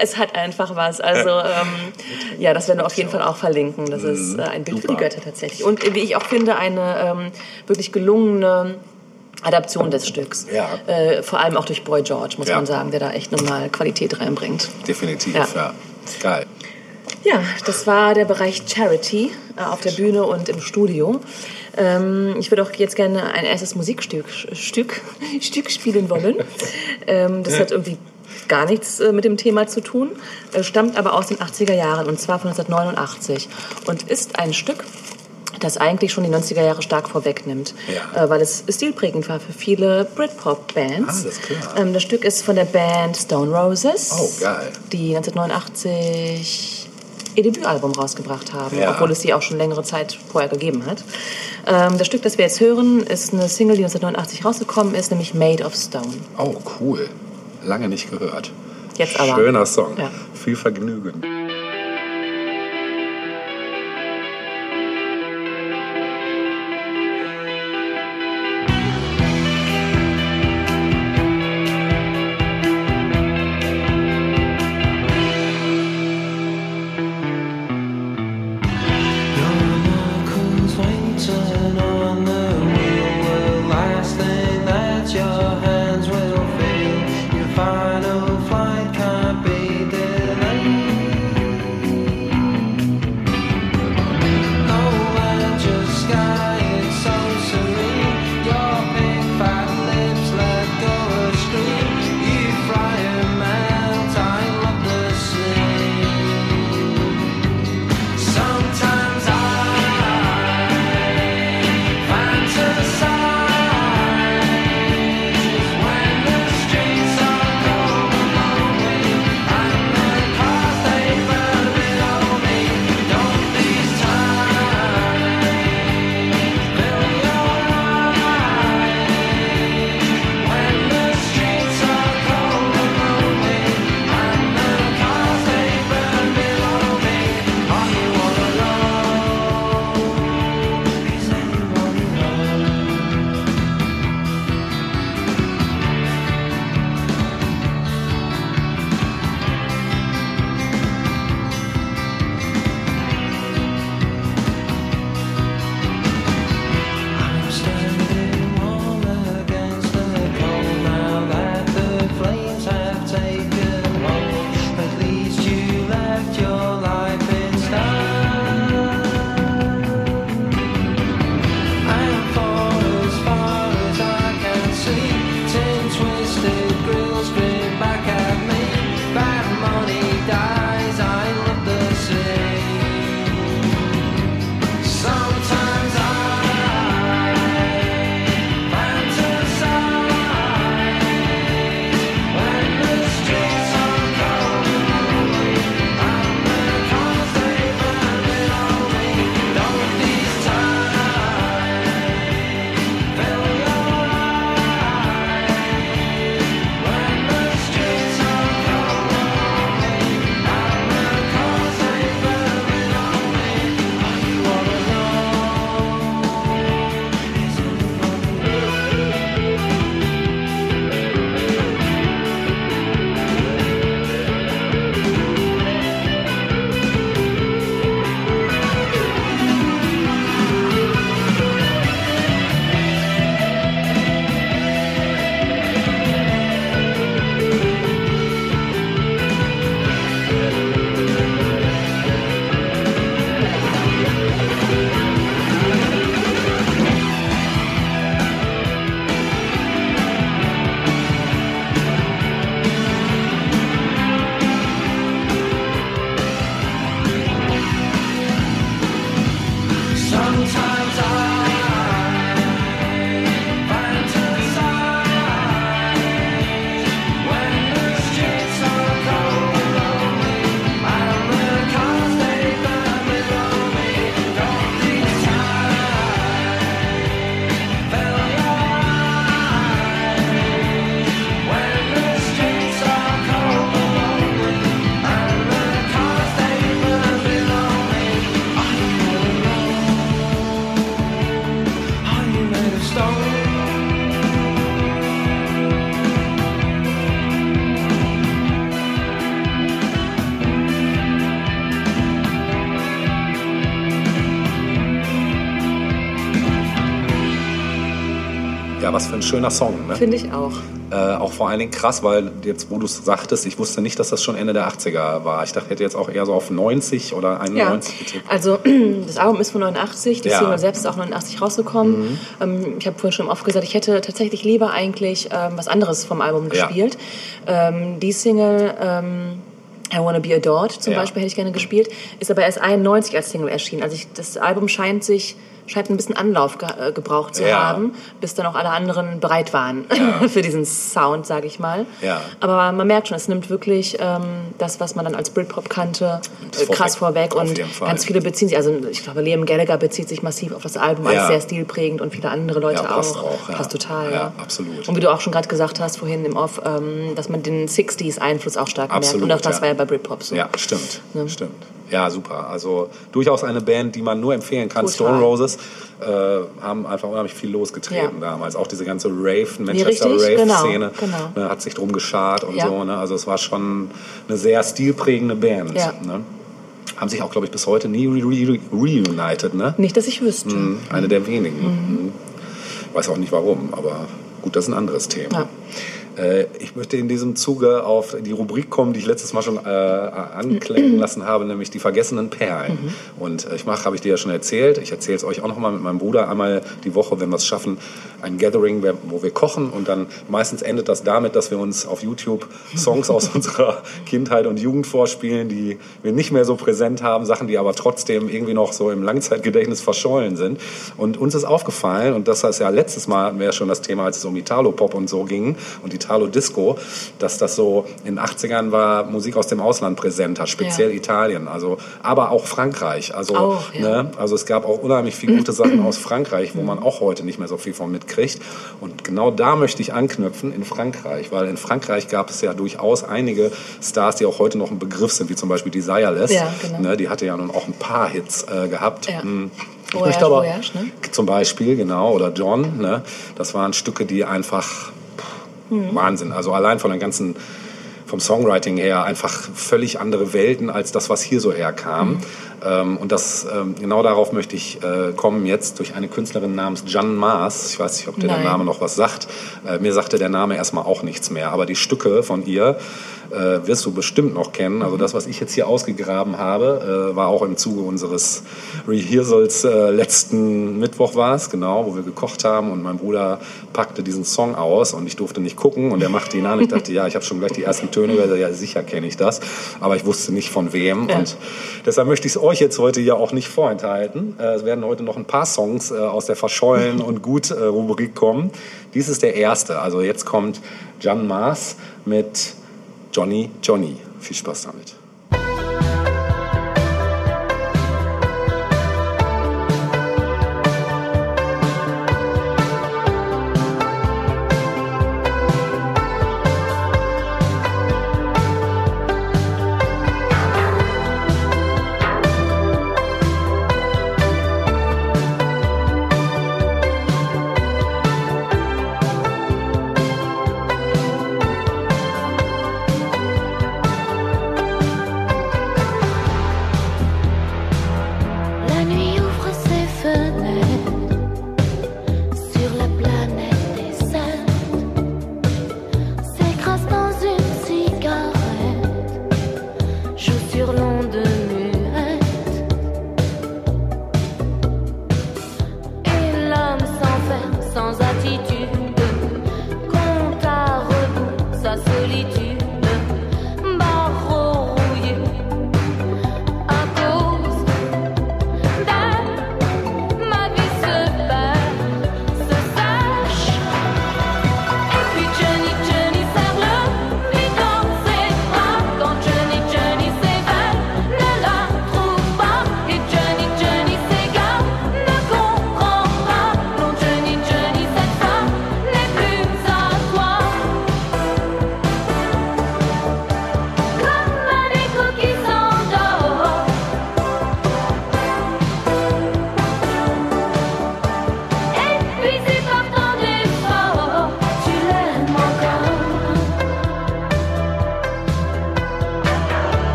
es hat einfach was. Also ähm, ja, das werden wir auf jeden Fall auch verlinken. Das ist äh, ein Bild für die. Götter tatsächlich. Und äh, wie ich auch finde, eine ähm, wirklich gelungene Adaption des Stücks. Ja. Äh, vor allem auch durch Boy George, muss Ja. man sagen, der da echt nochmal Qualität reinbringt. Definitiv, Ja. ja. Geil. Ja, das war der Bereich Charity äh, auf der Bühne und im Studio. Ähm, ich würde auch jetzt gerne ein erstes Musikstück Stück, Stück spielen wollen. Ähm, das hat irgendwie gar nichts äh, mit dem Thema zu tun, äh, stammt aber aus den 80er Jahren und zwar von 1989 und ist ein Stück, das eigentlich schon die 90er Jahre stark vorwegnimmt, Ja. äh, weil es stilprägend war für viele Britpop-Bands. Klar. Ähm, das Stück ist von der Band Stone Roses Oh, die 1989 ihr Debütalbum rausgebracht haben, Ja. obwohl es sie auch schon längere Zeit vorher gegeben hat. Ähm, das Stück, das wir jetzt hören, ist eine Single, die 1989 rausgekommen ist, nämlich Made of Stone. Oh, cool. Lange nicht gehört. Jetzt aber. Schöner Song. Ja. Viel Vergnügen. Ja, was für ein schöner Song, ne? Finde ich auch. Äh, auch vor allen Dingen krass, weil jetzt, wo du es sagtest, ich wusste nicht, dass das schon Ende der 80er war. Ich dachte, hätte jetzt auch eher so auf 90 oder 91 ja. getippt. Also das Album ist von 89, die Ja. Single selbst ist auch 89 rausgekommen. Ähm, ich habe vorhin schon oft gesagt, ich hätte tatsächlich lieber eigentlich ähm, was anderes vom Album Ja. gespielt. Ähm, die Single ähm, I Wanna Be Adored zum Ja. Beispiel hätte ich gerne gespielt, ist aber erst 91 als Single erschienen. Also ich, das Album scheint sich scheint ein bisschen Anlauf ge äh, gebraucht zu Ja. haben, bis dann auch alle anderen bereit waren für diesen Sound, sage ich mal. Ja. Aber man merkt schon, es nimmt wirklich ähm, das, was man dann als Britpop kannte, äh, krass vorweg. und ganz viele beziehen sich, also ich glaube, Liam Gallagher bezieht sich massiv auf das Album als Ja. sehr stilprägend und viele andere Leute Ja, passt auch. auch, ja. Passt total, Ja, ja. absolut. Und wie du auch schon gerade gesagt hast vorhin im Off, ähm, dass man den 60s-Einfluss auch stark merkt. Absolut, Und auch das ja. war ja bei Britpop so. Ja, stimmt. Stimmt. Ja, super. Also durchaus eine Band, die man nur empfehlen kann. Total. Stone Roses äh, haben einfach unheimlich viel losgetreten Ja. damals. Auch diese ganze Rave, Manchester richtig, Rave-Szene genau, genau. ne, hat sich drum geschart und Ja. so. Ne? Also es war schon eine sehr stilprägende Band. Ja. Ne? Haben sich auch, glaube ich, bis heute nie re re reunited. Ne? Nicht, dass ich wüsste. Mhm, Eine der wenigen. Mhm. Weiß auch nicht warum, aber gut, das ist ein anderes Thema. Ja. Äh, Ich möchte in diesem Zuge auf die Rubrik kommen, die ich letztes Mal schon äh, anklingen lassen habe, nämlich die vergessenen Perlen. Und äh, ich mache, habe ich dir ja schon erzählt, ich erzähle es euch auch noch mal mit meinem Bruder einmal die Woche, wenn wir es schaffen, ein Gathering, wo wir kochen und dann meistens endet das damit, dass wir uns auf YouTube Songs aus unserer Kindheit und Jugend vorspielen, die wir nicht mehr so präsent haben, Sachen, die aber trotzdem irgendwie noch so im Langzeitgedächtnis verschollen sind. Und uns ist aufgefallen, und das ist ja letztes Mal hatten wir ja schon das Thema, als es um Italo-Pop und so ging und Italo-Disco, dass das so in den 80ern war Musik aus dem Ausland präsenter, speziell Ja. Italien, also aber auch Frankreich. Also, Auch, ja. ne, also es gab auch unheimlich viele gute Sachen aus Frankreich, wo man auch heute nicht mehr so viel von mitkriegt. Und genau da möchte ich anknüpfen in Frankreich, weil in Frankreich gab es ja durchaus einige Stars, die auch heute noch ein Begriff sind, wie zum Beispiel Desireless. Ja, genau. ne, die hatte ja nun auch ein paar Hits äh, gehabt. Ja. Hm. Ich Voyage, möchte aber Voyage, ne? zum Beispiel, genau, oder John, ne, das waren Stücke, die einfach Mhm. Wahnsinn, also allein von der ganzen vom Songwriting her einfach völlig andere Welten als das, was hier so herkam. Mhm. Ähm, und das ähm, genau darauf möchte ich äh, kommen jetzt durch eine Künstlerin namens Jan Maas. Ich weiß nicht, ob dir der. Name noch was sagt. Äh, mir sagte der Name erstmal auch nichts mehr. Aber die Stücke von ihr äh, wirst du bestimmt noch kennen. Also das, was ich jetzt hier ausgegraben habe, war auch im Zuge unseres Rehearsals letzten Mittwoch war es, genau, wo wir gekocht haben und mein Bruder packte diesen Song aus und ich durfte nicht gucken und er machte ihn an. Ich dachte, ja, ich habe schon gleich die ersten Töne gehört. Ja, sicher kenne ich das, aber ich wusste nicht von wem Ja. und deshalb möchte ich es euch jetzt heute hier auch nicht vorenthalten. Äh, es werden heute noch ein paar Songs äh, aus der Verschollen und gut äh, Rubrik kommen. Dies ist der erste. Also jetzt kommt Jan Maas mit Johnny Johnny. Viel Spaß damit.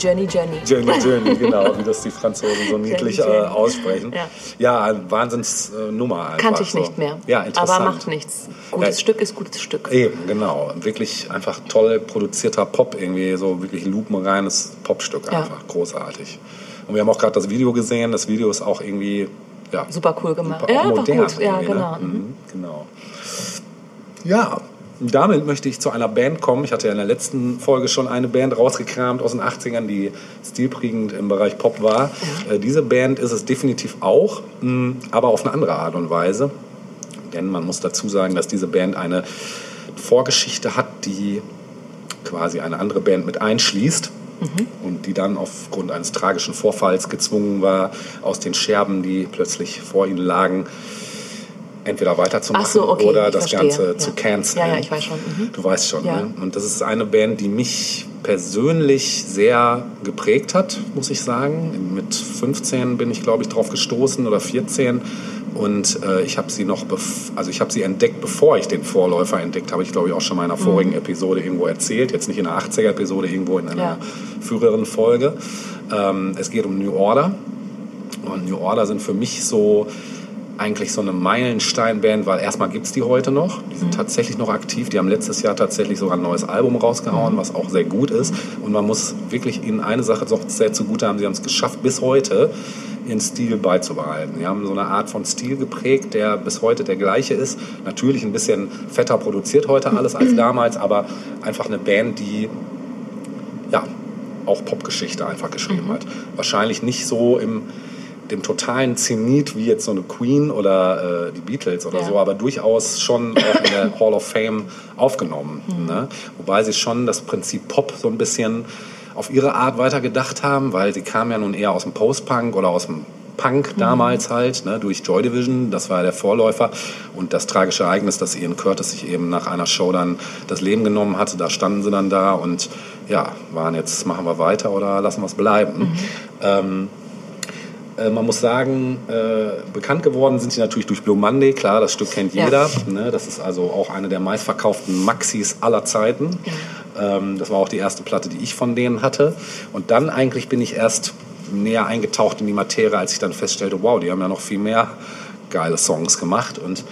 Journey Journey. Journey, Journey, genau, wie das die Franzosen so niedlich äh, Journey. aussprechen. Ja. Ja, Wahnsinnsnummer einfach. Kannte ich so. nicht mehr. Ja, interessant. Aber macht nichts. Gutes Ja. Stück ist gutes Stück. Eben, genau. Wirklich einfach toll produzierter Pop, irgendwie so wirklich lupenreines Popstück Ja. einfach. Großartig. Und wir haben auch gerade das Video gesehen. Das Video ist auch irgendwie, ja. Super cool gemacht. Super Ja, modern. gut. Ja, irgendwie, genau. Ne? Mhm, genau. Ja, damit möchte ich zu einer Band kommen. Ich hatte ja in der letzten Folge schon eine Band rausgekramt aus den 80ern, die stilprägend im Bereich Pop war. Äh, diese Band ist es definitiv auch, mh, aber auf eine andere Art und Weise. Denn man muss dazu sagen, dass diese Band eine Vorgeschichte hat, die quasi eine andere Band mit einschließt und die dann aufgrund eines tragischen Vorfalls gezwungen war, aus den Scherben, die plötzlich vor ihnen lagen, entweder weiterzumachen Ach so, okay, oder das verstehe, Ganze ja. zu canceln. Ja, ja, ich weiß schon, mhm. Du weißt schon. Ja. Ne? Und das ist eine Band, die mich persönlich sehr geprägt hat, muss ich sagen. Mit 15 bin ich, glaube ich, drauf gestoßen oder 14. Und äh, ich habe sie noch, also ich habe sie entdeckt, bevor ich den Vorläufer entdeckt habe. Ich glaube ich auch schon mal in einer vorigen Episode irgendwo erzählt. Jetzt nicht in der 80er-Episode, irgendwo in einer Ja. früheren Folge. Ähm, es geht um New Order. Und New Order sind für mich so eigentlich so eine Meilensteinband, weil erstmal gibt es die heute noch. Die sind tatsächlich noch aktiv. Die haben letztes Jahr tatsächlich sogar ein neues Album rausgehauen, was auch sehr gut ist. Und man muss wirklich ihnen eine Sache doch sehr zugute haben. Sie haben es geschafft, bis heute ihren Stil beizubehalten. Sie haben so eine Art von Stil geprägt, der bis heute der gleiche ist. Natürlich ein bisschen fetter produziert heute alles als damals, aber einfach eine Band, die ja, auch Popgeschichte einfach geschrieben hat. Wahrscheinlich nicht so im dem totalen Zenit wie jetzt so eine Queen oder äh, die Beatles oder Ja. so, aber durchaus schon auch in der Hall of Fame aufgenommen. Ne? Wobei sie schon das Prinzip Pop so ein bisschen auf ihre Art weitergedacht haben, weil sie kamen ja nun eher aus dem Post-Punk oder aus dem Punk damals halt, ne, durch Joy Division, das war der Vorläufer. Und das tragische Ereignis, dass Ian Curtis sich eben nach einer Show dann das Leben genommen hatte, da standen sie dann da und ja, waren jetzt, machen wir weiter oder lassen wir es bleiben. Ähm, äh, man muss sagen, äh, bekannt geworden sind sie natürlich durch Blue Monday. Klar, das Stück kennt Ja. jeder. Ne? Das ist also auch eine der meistverkauften Maxis aller Zeiten. Ähm, das war auch die erste Platte, die ich von denen hatte. Und dann eigentlich bin ich erst näher eingetaucht in die Materie, als ich dann feststellte, wow, die haben ja noch viel mehr geile Songs gemacht. Und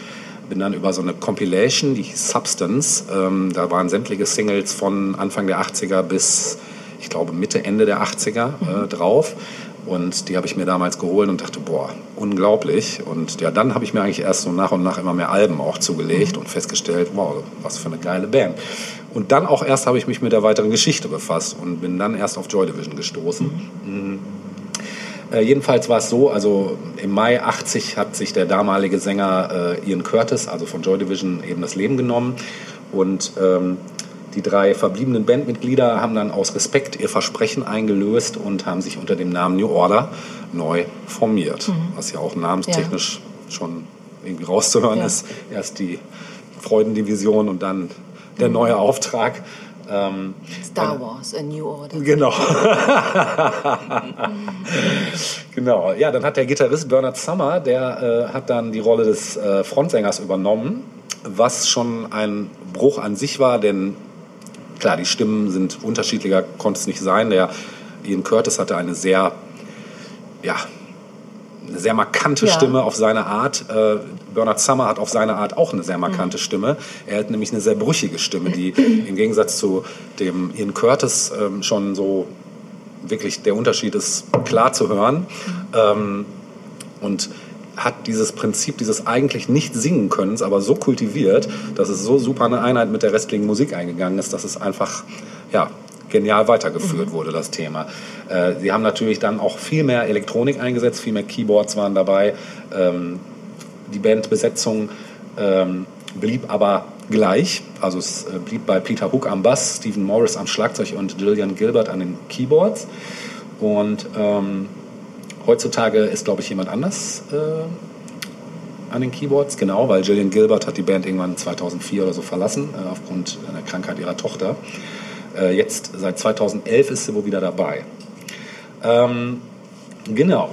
bin dann über so eine Compilation, die hieß Substance, ähm, da waren sämtliche Singles von Anfang der 80er bis, ich glaube, Mitte, Ende der 80er äh, drauf. Und die habe ich mir damals geholt und dachte, boah, unglaublich. Und ja, dann habe ich mir eigentlich erst so nach und nach immer mehr Alben auch zugelegt und festgestellt, wow, was für eine geile Band. Und dann auch erst habe ich mich mit der weiteren Geschichte befasst und bin dann erst auf Joy Division gestoßen. Äh, jedenfalls war es so, also im Mai 80 hat sich der damalige Sänger äh, Ian Curtis, also von Joy Division, eben das Leben genommen. Und ähm, Die drei verbliebenen Bandmitglieder haben dann aus Respekt ihr Versprechen eingelöst und haben sich unter dem Namen New Order neu formiert. Was ja auch namenstechnisch schon irgendwie rauszuhören Ja. ist. Erst die Freudendivision und dann der neue Auftrag. Ähm, Star Wars, A New Order. Genau. genau. Ja, dann hat der Gitarrist Bernard Summer, der äh, hat dann die Rolle des äh, Frontsängers übernommen, was schon ein Bruch an sich war, denn klar, die Stimmen sind unterschiedlicher, konnte es nicht sein. Der Ian Curtis hatte eine sehr, ja, eine sehr markante Ja. Stimme auf seine Art. Äh, Bernard Summer hat auf seine Art auch eine sehr markante Stimme. Er hat nämlich eine sehr brüchige Stimme, die im Gegensatz zu dem Ian Curtis ähm, schon so wirklich der Unterschied ist klar zu hören. Ähm, und hat dieses Prinzip dieses eigentlich nicht singen Könnens aber so kultiviert, dass es so super eine Einheit mit der restlichen Musik eingegangen ist, dass es einfach ja, genial weitergeführt wurde, das Thema. Äh, sie haben natürlich dann auch viel mehr Elektronik eingesetzt, viel mehr Keyboards waren dabei. Ähm, die Bandbesetzung ähm, blieb aber gleich. Also es äh, blieb bei Peter Hook am Bass, Stephen Morris am Schlagzeug und Gillian Gilbert an den Keyboards. Und ähm, heutzutage ist, glaube ich, jemand anders äh, an den Keyboards, genau, weil Gillian Gilbert hat die Band irgendwann 2004 oder so verlassen, äh, aufgrund einer Krankheit ihrer Tochter. Äh, jetzt, seit 2011 ist sie wohl wieder dabei. Ähm, genau.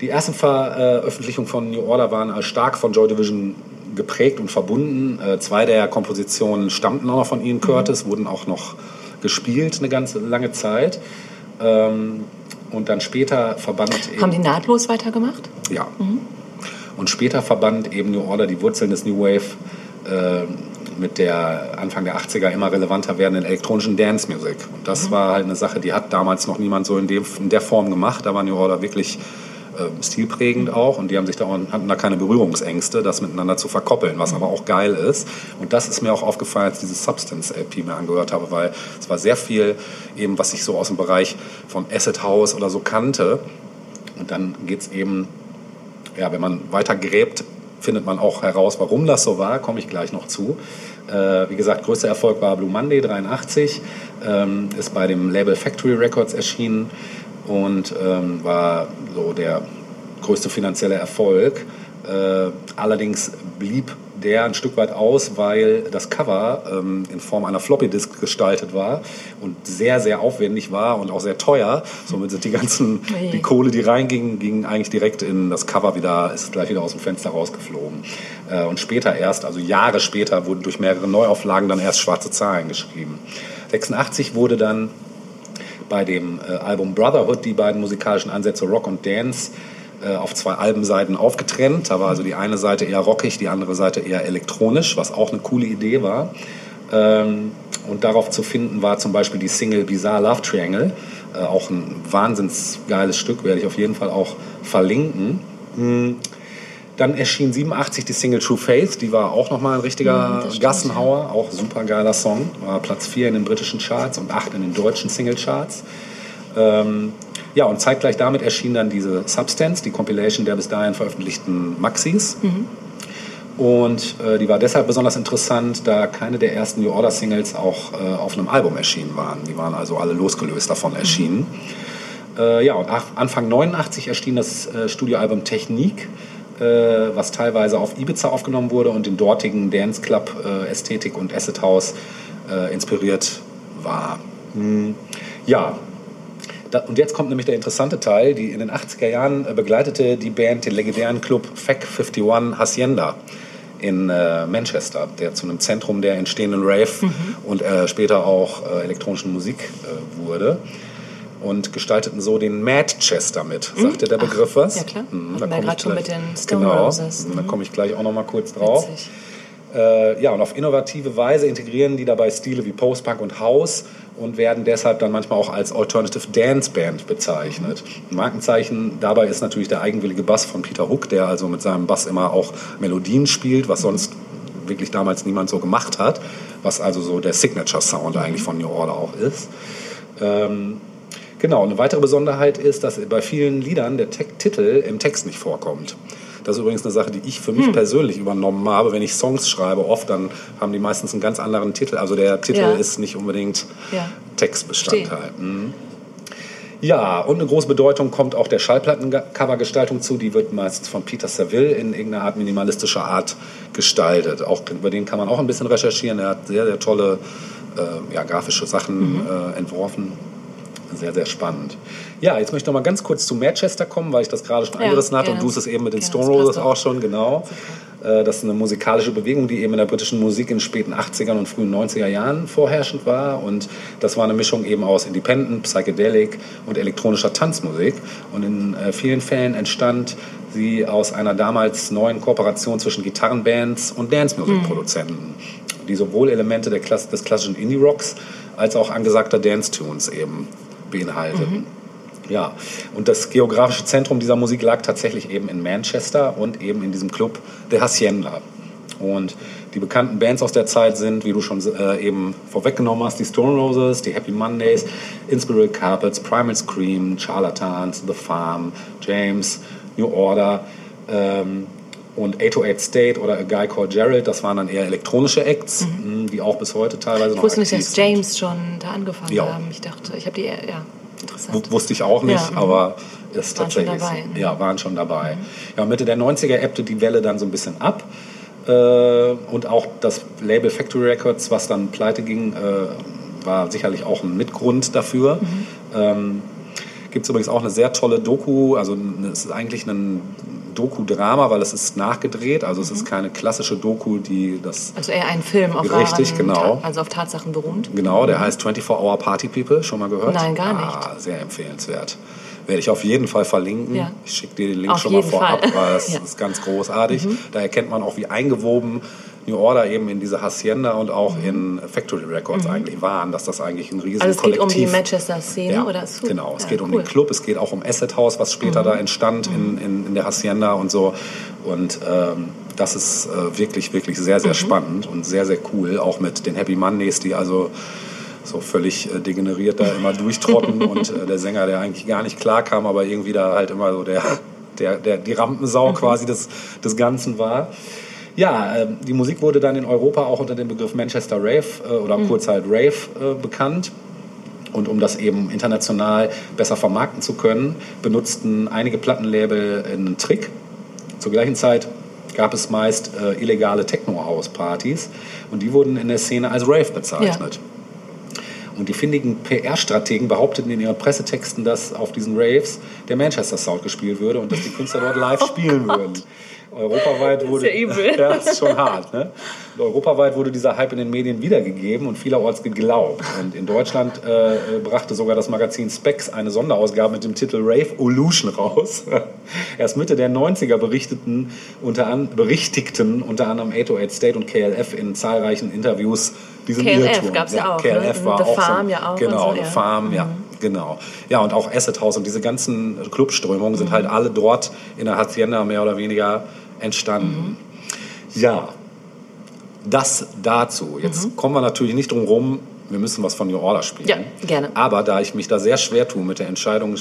Die ersten Veröffentlichungen von New Order waren stark von Joy Division geprägt und verbunden. Äh, zwei der Kompositionen stammten auch noch von Ian Curtis, wurden auch noch gespielt eine ganze lange Zeit. Ähm, und dann später verband Haben die nahtlos weitergemacht? ja. Und später verband eben New Order die Wurzeln des New Wave äh, mit der Anfang der 80er immer relevanter werdenden elektronischen Dance Music. Und das war halt eine Sache, die hat damals noch niemand so in, dem, in der Form gemacht. Da war New Order wirklich äh, stilprägend auch und die haben sich da hatten da keine Berührungsängste, das miteinander zu verkoppeln, was aber auch geil ist. Und das ist mir auch aufgefallen, als ich diese Substance LP mir angehört habe, weil es war sehr viel eben, was ich so aus dem Bereich von Acid House oder so kannte. Und dann geht es eben ja, wenn man weiter gräbt, findet man auch heraus, warum das so war, komme ich gleich noch zu. Äh, wie gesagt, größter Erfolg war Blue Monday 83, ähm, ist bei dem Label Factory Records erschienen und ähm, war so der größte finanzielle Erfolg. Äh, allerdings blieb der ein Stück weit aus, weil das Cover ähm, in Form einer Floppy Disk gestaltet war und sehr, sehr aufwendig war und auch sehr teuer. Somit sind die ganzen, Oje. die Kohle, die reinging, ging eigentlich direkt in das Cover wieder, ist gleich wieder aus dem Fenster rausgeflogen. Äh, und später erst, also Jahre später, wurden durch mehrere Neuauflagen dann erst schwarze Zahlen geschrieben. 86 wurde dann bei dem äh, Album Brotherhood die beiden musikalischen Ansätze Rock und Dance äh, auf zwei Albenseiten aufgetrennt. Da war also die eine Seite eher rockig, die andere Seite eher elektronisch, was auch eine coole Idee war. Ähm, und darauf zu finden war zum Beispiel die Single Bizarre Love Triangle. Äh, auch ein wahnsinns geiles Stück, werde ich auf jeden Fall auch verlinken. Dann erschien 87 die Single True Faith, die war auch nochmal ein richtiger stimmt, Gassenhauer, auch super geiler Song. War Platz 4 in den britischen Charts und 8 in den deutschen Singlecharts. Ähm, ja, und zeitgleich damit erschien dann diese Substance, die Compilation der bis dahin veröffentlichten Maxis. Und äh, die war deshalb besonders interessant, da keine der ersten New Order Singles auch äh, auf einem Album erschienen waren. Die waren also alle losgelöst davon erschienen. Äh, ja, und Anfang 89 erschien das äh, Studioalbum Technik, äh, was teilweise auf Ibiza aufgenommen wurde und den dortigen Dance Club äh, Ästhetik und Acid House äh, inspiriert war. Hm, ja, da, und jetzt kommt nämlich der interessante Teil. Die in den 80er Jahren äh, begleitete die Band den legendären Club FAC 51 Hacienda in äh, Manchester, der zu einem Zentrum der entstehenden Rave und äh, später auch äh, elektronischen Musik äh, wurde. Und gestalteten so den Madchester mit. Sagt dir der Begriff was? ja klar. Mhm, da wir komm grad ich gleich- mit den Stone genau, Roses. Da Mhm. komme ich gleich auch noch mal kurz drauf. Witzig. Äh, ja, und auf innovative Weise integrieren die dabei Stile wie Post-Punk und House und werden deshalb dann manchmal auch als Alternative Dance Band bezeichnet. Ein Markenzeichen dabei ist natürlich der eigenwillige Bass von Peter Hook, der also mit seinem Bass immer auch Melodien spielt, was sonst wirklich damals niemand so gemacht hat, was also so der Signature Sound eigentlich von New Order auch ist. Ähm, Genau, eine weitere Besonderheit ist, dass bei vielen Liedern der Te Titel im Text nicht vorkommt. Das ist übrigens eine Sache, die ich für mich Hm. persönlich übernommen habe. Wenn ich Songs schreibe, oft dann haben die meistens einen ganz anderen Titel. Also der Titel Ja. ist nicht unbedingt Ja. Textbestandteil. Mhm. Ja, und eine große Bedeutung kommt auch der Schallplattencovergestaltung zu. Die wird meist von Peter Saville in irgendeiner Art minimalistischer Art gestaltet. Auch über den kann man auch ein bisschen recherchieren. Er hat sehr, sehr tolle äh, ja, grafische Sachen äh, entworfen. Sehr, sehr spannend. Ja, jetzt möchte ich noch mal ganz kurz zu Manchester kommen, weil ich das gerade schon Ja, angerissen hatte und du es eben mit den Gerne, Stone Roses auch schon, genau. Äh, Das ist eine musikalische Bewegung, die eben in der britischen Musik in den späten 80ern und frühen 90er Jahren vorherrschend war. Und das war eine Mischung eben aus Independent, Psychedelic und elektronischer Tanzmusik. Und in äh, vielen Fällen entstand sie aus einer damals neuen Kooperation zwischen Gitarrenbands und Dance-Music-Produzenten, die sowohl Elemente der Klasse, des klassischen Indie-Rocks als auch angesagter Dance-Tunes eben beinhalteten. Ja, und das geografische Zentrum dieser Musik lag tatsächlich eben in Manchester und eben in diesem Club der Hacienda. Und die bekannten Bands aus der Zeit sind, wie du schon äh, eben vorweggenommen hast, die Stone Roses, die Happy Mondays, Inspiral Carpets, Primal Scream, Charlatans, The Farm, James, New Order ähm, und 808 State oder A Guy Called Gerald. Das waren dann eher elektronische Acts, mh, die auch bis heute teilweise Ich noch wusste nicht, dass. James schon da angefangen Ja. haben. Ich dachte, ich habe die, ja, interessant. W- Wusste ich auch nicht, Ja, mhm. aber ist Waren schon tatsächlich dabei, so. ne? Ja, waren schon dabei. Ja, Mitte der 90er ebbte die Welle dann so ein bisschen ab. Äh, und auch das Label Factory Records, was dann pleite ging, äh, war sicherlich auch ein Mitgrund dafür. Mhm. Ähm, Gibt es übrigens auch eine sehr tolle Doku, also es ist eigentlich ein Doku-Drama, weil es ist nachgedreht, also es Mhm. ist keine klassische Doku, die das Also eher ein Film auf Richtig, wahren, genau. Also auf Tatsachen beruht. Genau, der heißt 24 Hour Party People, schon mal gehört? Nein, gar Ah, sehr empfehlenswert. Werde ich auf jeden Fall verlinken. Ja. Ich schicke dir den Link Auf schon mal vorab, Fall. weil das Ja. Mhm. ist ganz großartig. Da erkennt man auch, wie eingewoben New Order eben in diese Hacienda und auch in Factory Records eigentlich waren, dass das eigentlich ein riesen Mhm. Also es geht um die Kollektiv Manchester-Szene ja, oder so? genau. Es Ja, geht um cool. Mhm. den Club, es geht auch um Asset House, was später da entstand in, in, in der Hacienda und so. Und ähm, das ist äh, wirklich, wirklich sehr, Mhm. sehr spannend und sehr, sehr cool. Auch mit den Happy Mondays, die also so völlig äh, degeneriert da immer durchtrotten und äh, der Sänger, der eigentlich gar nicht klar kam, aber irgendwie da halt immer so der, der, der, die Rampensau Mhm. quasi des, des Ganzen war. Ja, ähm, die Musik wurde dann in Europa auch unter dem Begriff Manchester Rave äh, oder Mhm. kurz halt Rave äh, bekannt. Und um das eben international besser vermarkten zu können, benutzten einige Plattenlabel einen Trick. Zur gleichen Zeit gab es meist äh, illegale Techno-House-Partys und die wurden in der Szene als Rave bezeichnet. Und die findigen PR-Strategen behaupteten in ihren Pressetexten, dass auf diesen Raves der Manchester Sound gespielt würde und dass die Künstler dort live spielen würden. Europaweit wurde ja übel. ja, das ist schon hart. Ne? Und europaweit wurde dieser Hype in den Medien wiedergegeben und vielerorts geglaubt. Und in Deutschland äh, brachte sogar das Magazin Specs eine Sonderausgabe mit dem Titel Rave Illusion raus. Erst Mitte der 90er berichteten unter, an, berichtigten unter anderem 808 State und KLF in zahlreichen Interviews diesen KLF Irrtum. gab's ja auch, ne? KLF war The auch Farm so, ja auch Genau, so, The ja. Farm, ja. Genau. Ja, und auch Asset House und diese ganzen Clubströmungen sind halt alle dort in der Hacienda mehr oder weniger entstanden. Ja, das dazu. Jetzt kommen wir natürlich nicht drum rum, wir müssen was von New Order spielen. Ja, gerne. Aber da ich mich da sehr schwer tue mit der Entscheidung,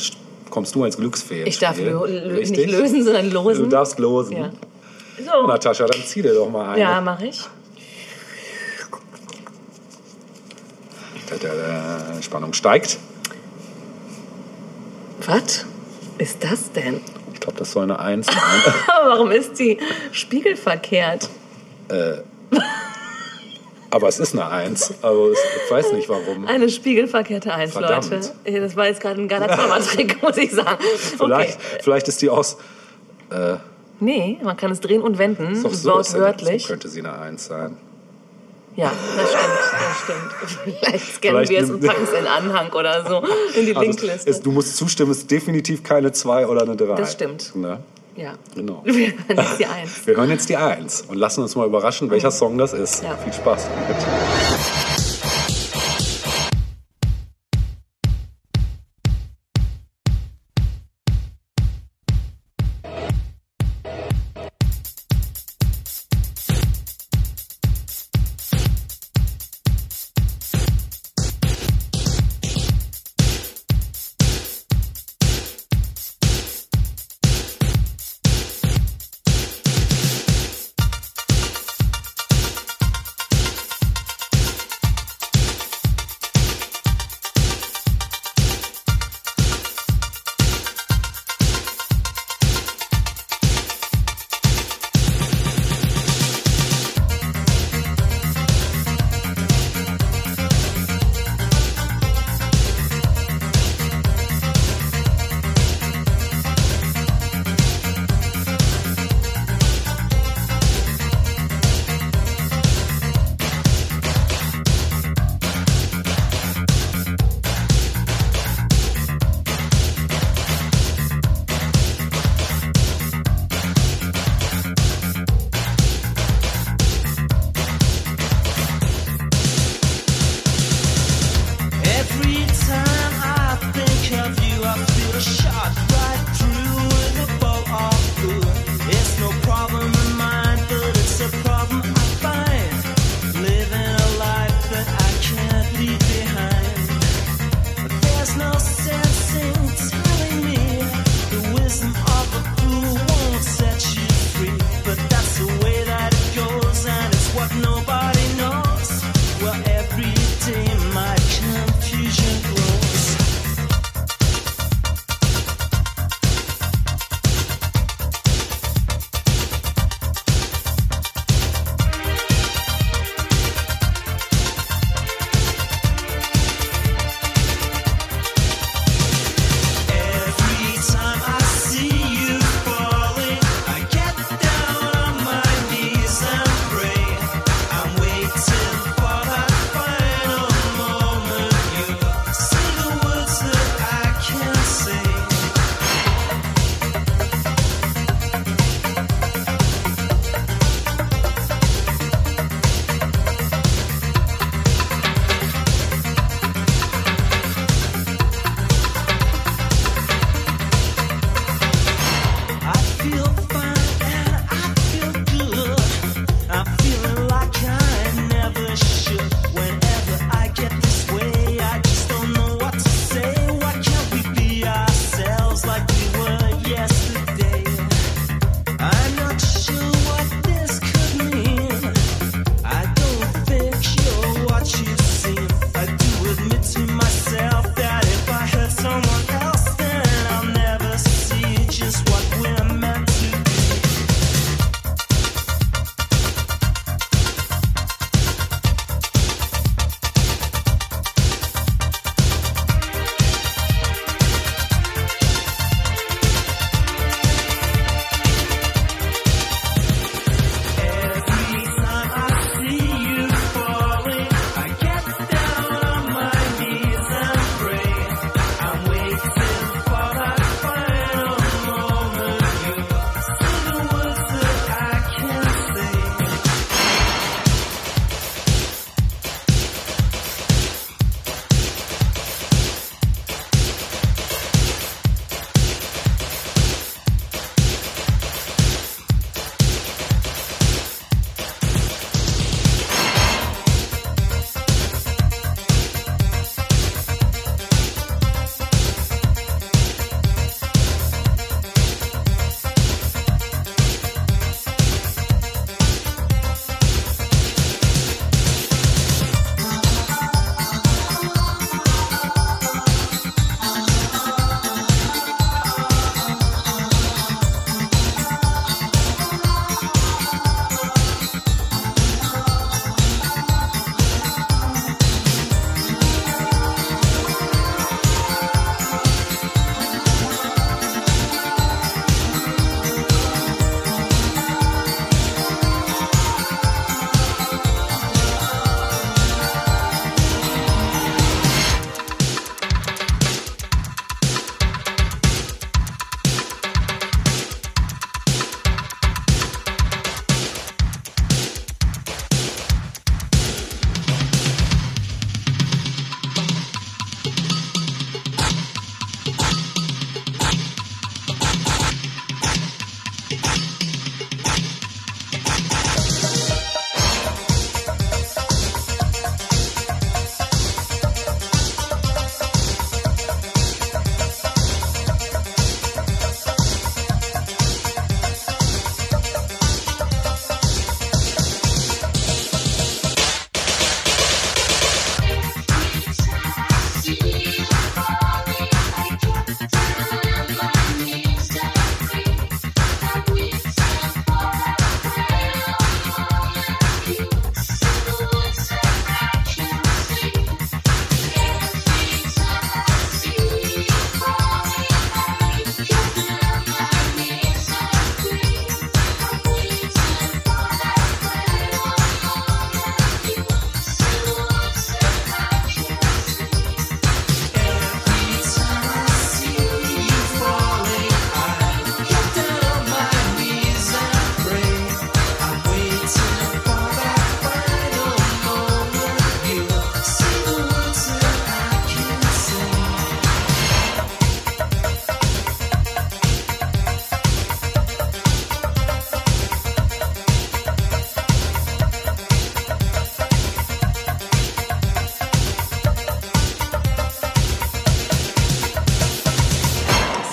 kommst du ins Glücksfee. Ich darf lö nicht lösen, sondern Du losen. darfst losen. Ja. So. Natascha, dann zieh dir doch mal eine. Ja, mache ich. Spannung steigt. Was ist das denn? Ich glaube, das soll eine Eins sein. Warum ist die spiegelverkehrt? Aber es ist eine Eins. Also ich weiß nicht warum. Eine spiegelverkehrte Eins, Verdammt. Leute. Das war jetzt gerade ein Zaubertrick, muss ich sagen. Vielleicht, vielleicht ist die aus. Nee, man kann es drehen und wenden, so, wortwörtlich. so könnte sie eine Eins sein. Ja, das stimmt, das stimmt. Vielleicht scannen Vielleicht wir es und packen es in Anhang oder so in die Also Linkliste. es, du musst zustimmen, es ist definitiv keine Zwei oder eine Drei. Das stimmt. Ne? ja. Genau. Wir hören jetzt die Eins. Wir hören jetzt die Eins und lassen uns mal überraschen, welcher Song das ist. Ja. Viel Spaß damit.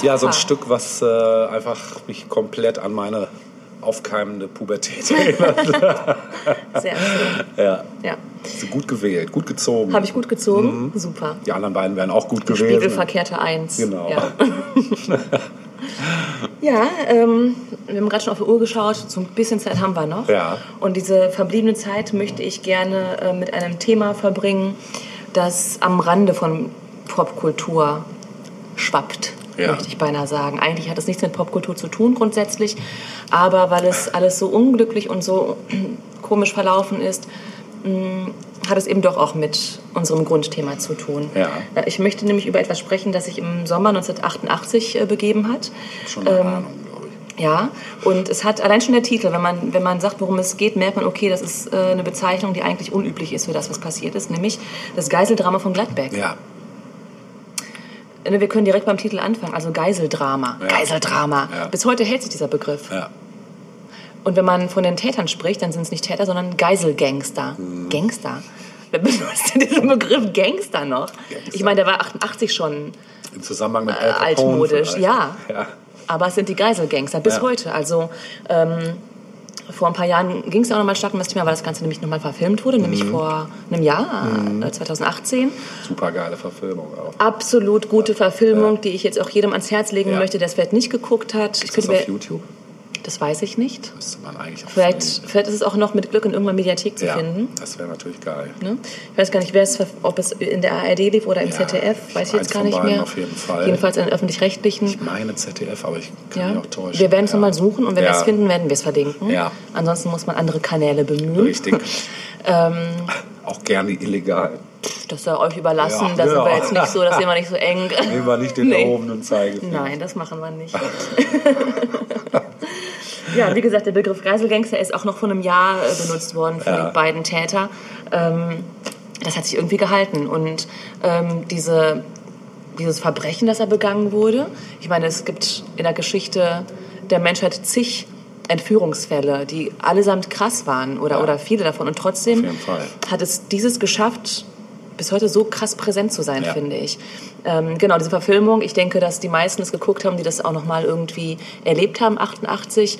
Ja, so ein. Stück, was äh, einfach mich komplett an meine aufkeimende Pubertät erinnert. Sehr schön. ja, Ja. gut gewählt, gut gezogen. Habe ich gut gezogen? Super. Die anderen beiden wären auch gut gewesen. Spiegelverkehrte Eins. Genau. Ja, ja ähm, wir haben gerade schon auf die Uhr geschaut. So ein bisschen Zeit haben wir noch. Ja. Und diese verbliebene Zeit möchte ich gerne äh, mit einem Thema verbringen, das am Rande von Popkultur schwappt, Ja. möchte ich beinahe sagen. Eigentlich hat es nichts mit Popkultur zu tun grundsätzlich, aber weil es alles so unglücklich und so komisch verlaufen ist, mh, hat es eben doch auch mit unserem Grundthema zu tun. Ja. Äh, Ich möchte nämlich über etwas sprechen, das sich im Sommer 1988 äh, begeben hat. Schon eine Ähm, Ahnung, glaube ich. Ja, und es hat allein schon der Titel, wenn man, wenn man sagt, worum es geht, merkt man, okay, das ist äh, eine Bezeichnung, die eigentlich unüblich ist für das, was passiert ist, nämlich das Geiseldrama von Gladbeck. Ja, Wir können direkt beim Titel anfangen, also Geiseldrama. Ja. Geiseldrama. Ja. Bis heute hält sich dieser Begriff. ja. Und wenn man von den Tätern spricht, dann sind es nicht Täter, sondern Geiselgangster. Mhm. Gangster. Wer benutzt denn diesen Begriff Gangster noch? Gangster. Ich meine, der war 88 schon Im Zusammenhang mit Äh, altmodisch, ja. ja. Aber es sind die Geiselgangster bis heute. Also ähm, vor ein paar Jahren ging es ja auch nochmal stark um das Thema, weil das Ganze nämlich nochmal verfilmt wurde, nämlich Mhm. vor einem Jahr, äh, 2018. Super geile Verfilmung auch. Absolut gute Verfilmung, die ich jetzt auch jedem ans Herz legen Ja. möchte, der es vielleicht nicht geguckt hat. Ich Ist das auf YouTube? Das weiß ich nicht. Müsste man eigentlich auch Vielleicht, finden. vielleicht ist es auch noch mit Glück in irgendeiner Mediathek zu ja, finden. das wäre natürlich geil. Ne? Ich weiß gar nicht, wer es, ob es in der ARD lief oder im Ja, ZDF, weiß ich jetzt gar nicht mehr. auf jeden Fall. Jedenfalls in öffentlich-rechtlichen. Ich meine ZDF, aber ich kann Ja. mich auch täuschen. Wir werden es ja. nochmal suchen und wenn wir es finden, werden wir es verlinken. Ja. Ansonsten muss man andere Kanäle bemühen. Richtig. Ähm, auch gerne illegal. Das sei euch überlassen. Ja, da sind ja. wir jetzt nicht so, das sehen wir nicht so eng. Nehmen wir nicht den Nee. erhobenen Zeigefinger. Nein, das machen wir nicht. ja, wie gesagt, der Begriff Geiselgangster ist auch noch vor einem Jahr äh, benutzt worden für Ja. die beiden Täter. Ähm, das hat sich irgendwie gehalten. Und ähm, diese, dieses Verbrechen, das er begangen wurde, ich meine, es gibt in der Geschichte der Menschheit zig Entführungsfälle, die allesamt krass waren oder, Ja. oder viele davon. Und trotzdem hat es dieses geschafft, bis heute so krass präsent zu sein, Ja. finde ich. Ähm, genau, diese Verfilmung, ich denke, dass die meisten es geguckt haben, die das auch nochmal irgendwie erlebt haben, 88.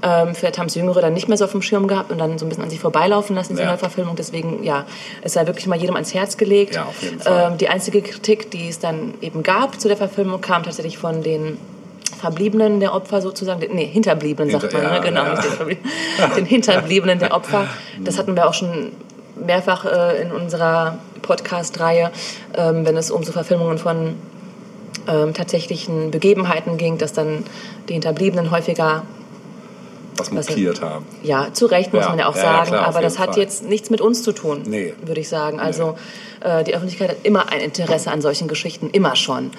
Ähm, vielleicht haben es Jüngere dann nicht mehr so auf dem Schirm gehabt und dann so ein bisschen an sich vorbeilaufen lassen, diese Ja. Neuverfilmung. Deswegen, ja, es sei wirklich mal jedem ans Herz gelegt. Ja, auf jeden Fall. Ähm, die einzige Kritik, die es dann eben gab zu der Verfilmung, kam tatsächlich von den Verbliebenen der Opfer sozusagen, nee, Hinterbliebenen sagt Hinter- man, ja, ne? genau, ja. nicht den den Hinterbliebenen der Opfer. Das hatten wir auch schon mehrfach äh, in unserer Podcast-Reihe, ähm, wenn es um so Verfilmungen von ähm, tatsächlichen Begebenheiten ging, dass dann die Hinterbliebenen häufiger, Was mokiert haben. ja, zu Recht muss Ja, man ja auch ja, sagen, klar, aber das hat Fall. jetzt nichts mit uns zu tun, Nee. würde ich sagen. Also äh, die Öffentlichkeit hat immer ein Interesse an solchen Geschichten, immer schon.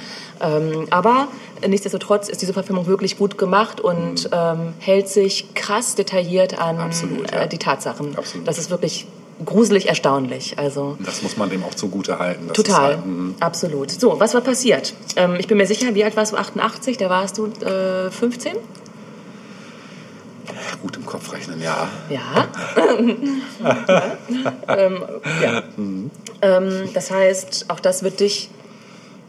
Ähm, aber nichtsdestotrotz ist diese Verfilmung wirklich gut gemacht und ähm, hält sich krass detailliert an Mhm. Absolut, ja. äh, die Tatsachen. Absolut. Das ist wirklich gruselig erstaunlich. Also Das muss man dem auch zugute halten. Total, halt, mhm. absolut. So, was war passiert? Ähm, ich bin mir sicher, wie alt warst du? 88, da warst du äh, 15? gut im Kopf rechnen, ja. Ja. ähm, ja. Ähm, das heißt, auch das wird dich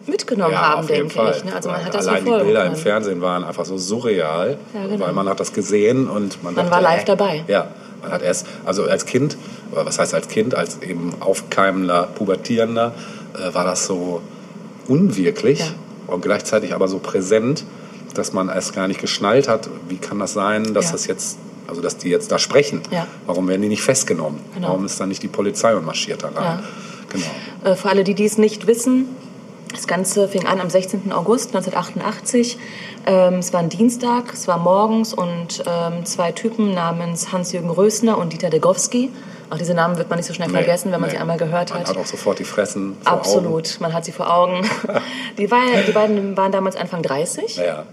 mitgenommen Ja, haben, denke Fall. ich. Ne? Also man hat das Allein die Bilder im können. Fernsehen waren einfach so surreal, Ja, genau. weil man hat das gesehen und man, Man dachte, war live äh, dabei. Ja, man hat erst, also als Kind, was heißt als Kind, als eben aufkeimender, pubertierender, äh, war das so unwirklich Ja. und gleichzeitig aber so präsent, dass man erst gar nicht geschnallt hat, wie kann das sein, dass Ja. das jetzt, also dass die jetzt da sprechen. Ja. Warum werden die nicht festgenommen? Genau. Warum ist dann nicht die Polizei und marschiert da rein? Genau. Äh, für alle, die dies nicht wissen, das Ganze fing an am 16. August 1988. Ähm, es war ein Dienstag, es war morgens und ähm, zwei Typen namens Hans-Jürgen Rösner und Dieter Degowski. Auch diese Namen wird man nicht so schnell Nee, vergessen, wenn man nee. sie einmal gehört Man hat. hat auch sofort die Fressen vor Augen. Absolut, man hat sie vor Augen. Die, war, die beiden waren damals Anfang 30 Ja,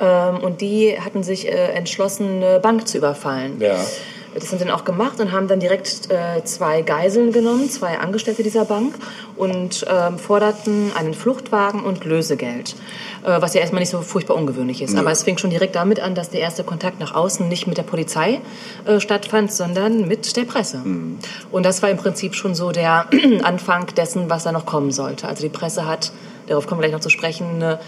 ähm, und die hatten sich äh, entschlossen, eine Bank zu überfallen. ja. Das haben sie dann auch gemacht und haben dann direkt äh, zwei Geiseln genommen, zwei Angestellte dieser Bank und ähm, forderten einen Fluchtwagen und Lösegeld. Äh, was ja erstmal nicht so furchtbar ungewöhnlich ist. Nö. Aber es fing schon direkt damit an, dass der erste Kontakt nach außen nicht mit der Polizei äh, stattfand, sondern mit der Presse. Und das war im Prinzip schon so der Anfang dessen, was da noch kommen sollte. Also die Presse hat, darauf kommen wir gleich noch zu sprechen, eine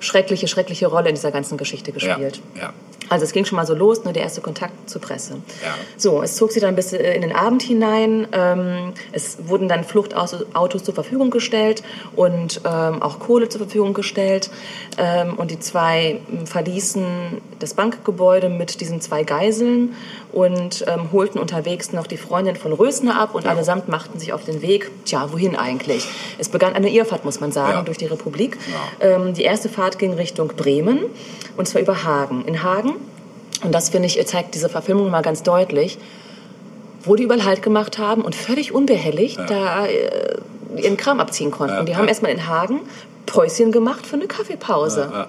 schreckliche, schreckliche Rolle in dieser ganzen Geschichte Ja. gespielt. ja. Also es ging schon mal so los, nur der erste Kontakt zur Presse. Ja. So, es zog sich dann bis äh, in den Abend hinein. Ähm, es wurden dann Fluchtautos zur Verfügung gestellt und ähm, auch Kohle zur Verfügung gestellt. Ähm, und die zwei verließen das Bankgebäude mit diesen zwei Geiseln und holten unterwegs noch die Freundin von Rösner ab und allesamt machten sich auf den Weg. Tja, wohin eigentlich? Es begann eine Irrfahrt, muss man sagen, Ja. durch die Republik. Ja. Die erste Fahrt ging Richtung Bremen und zwar über Hagen. In Hagen und das, finde ich, zeigt diese Verfilmung mal ganz deutlich, wo die überall Halt gemacht haben und völlig unbehelligt da äh, ihren Kram abziehen konnten. Ja, und die ja. haben erstmal in Hagen Päuschen gemacht für eine Kaffeepause. Ja,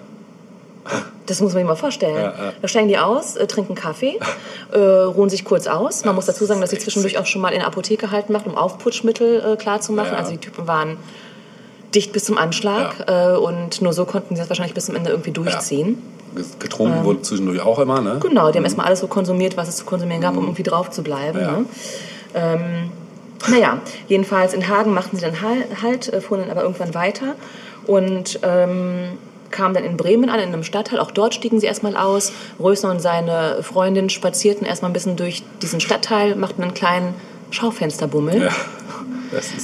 Das muss man sich mal vorstellen. Ja, ja. Da steigen die aus, äh, trinken Kaffee, äh, ruhen sich kurz aus. Man muss dazu sagen, dass sie zwischendurch auch schon mal in der Apotheke halt macht, um Aufputschmittel äh, klar zu machen. Ja. Also die Typen waren dicht bis zum Anschlag äh, und nur so konnten sie das wahrscheinlich bis zum Ende irgendwie durchziehen. Getrunken wurde zwischendurch auch immer, ne? Ähm. Genau, die haben erstmal alles so konsumiert, was es zu konsumieren gab, um irgendwie drauf zu bleiben. Ja. Ne? Ähm, naja, jedenfalls in Hagen machten sie dann Hal- Halt, äh, fuhren dann aber irgendwann weiter und ähm, kamen dann in Bremen an, in einem Stadtteil. Auch dort stiegen sie erstmal aus. Rösner und seine Freundin spazierten erstmal ein bisschen durch diesen Stadtteil, machten einen kleinen Schaufensterbummel. Ja.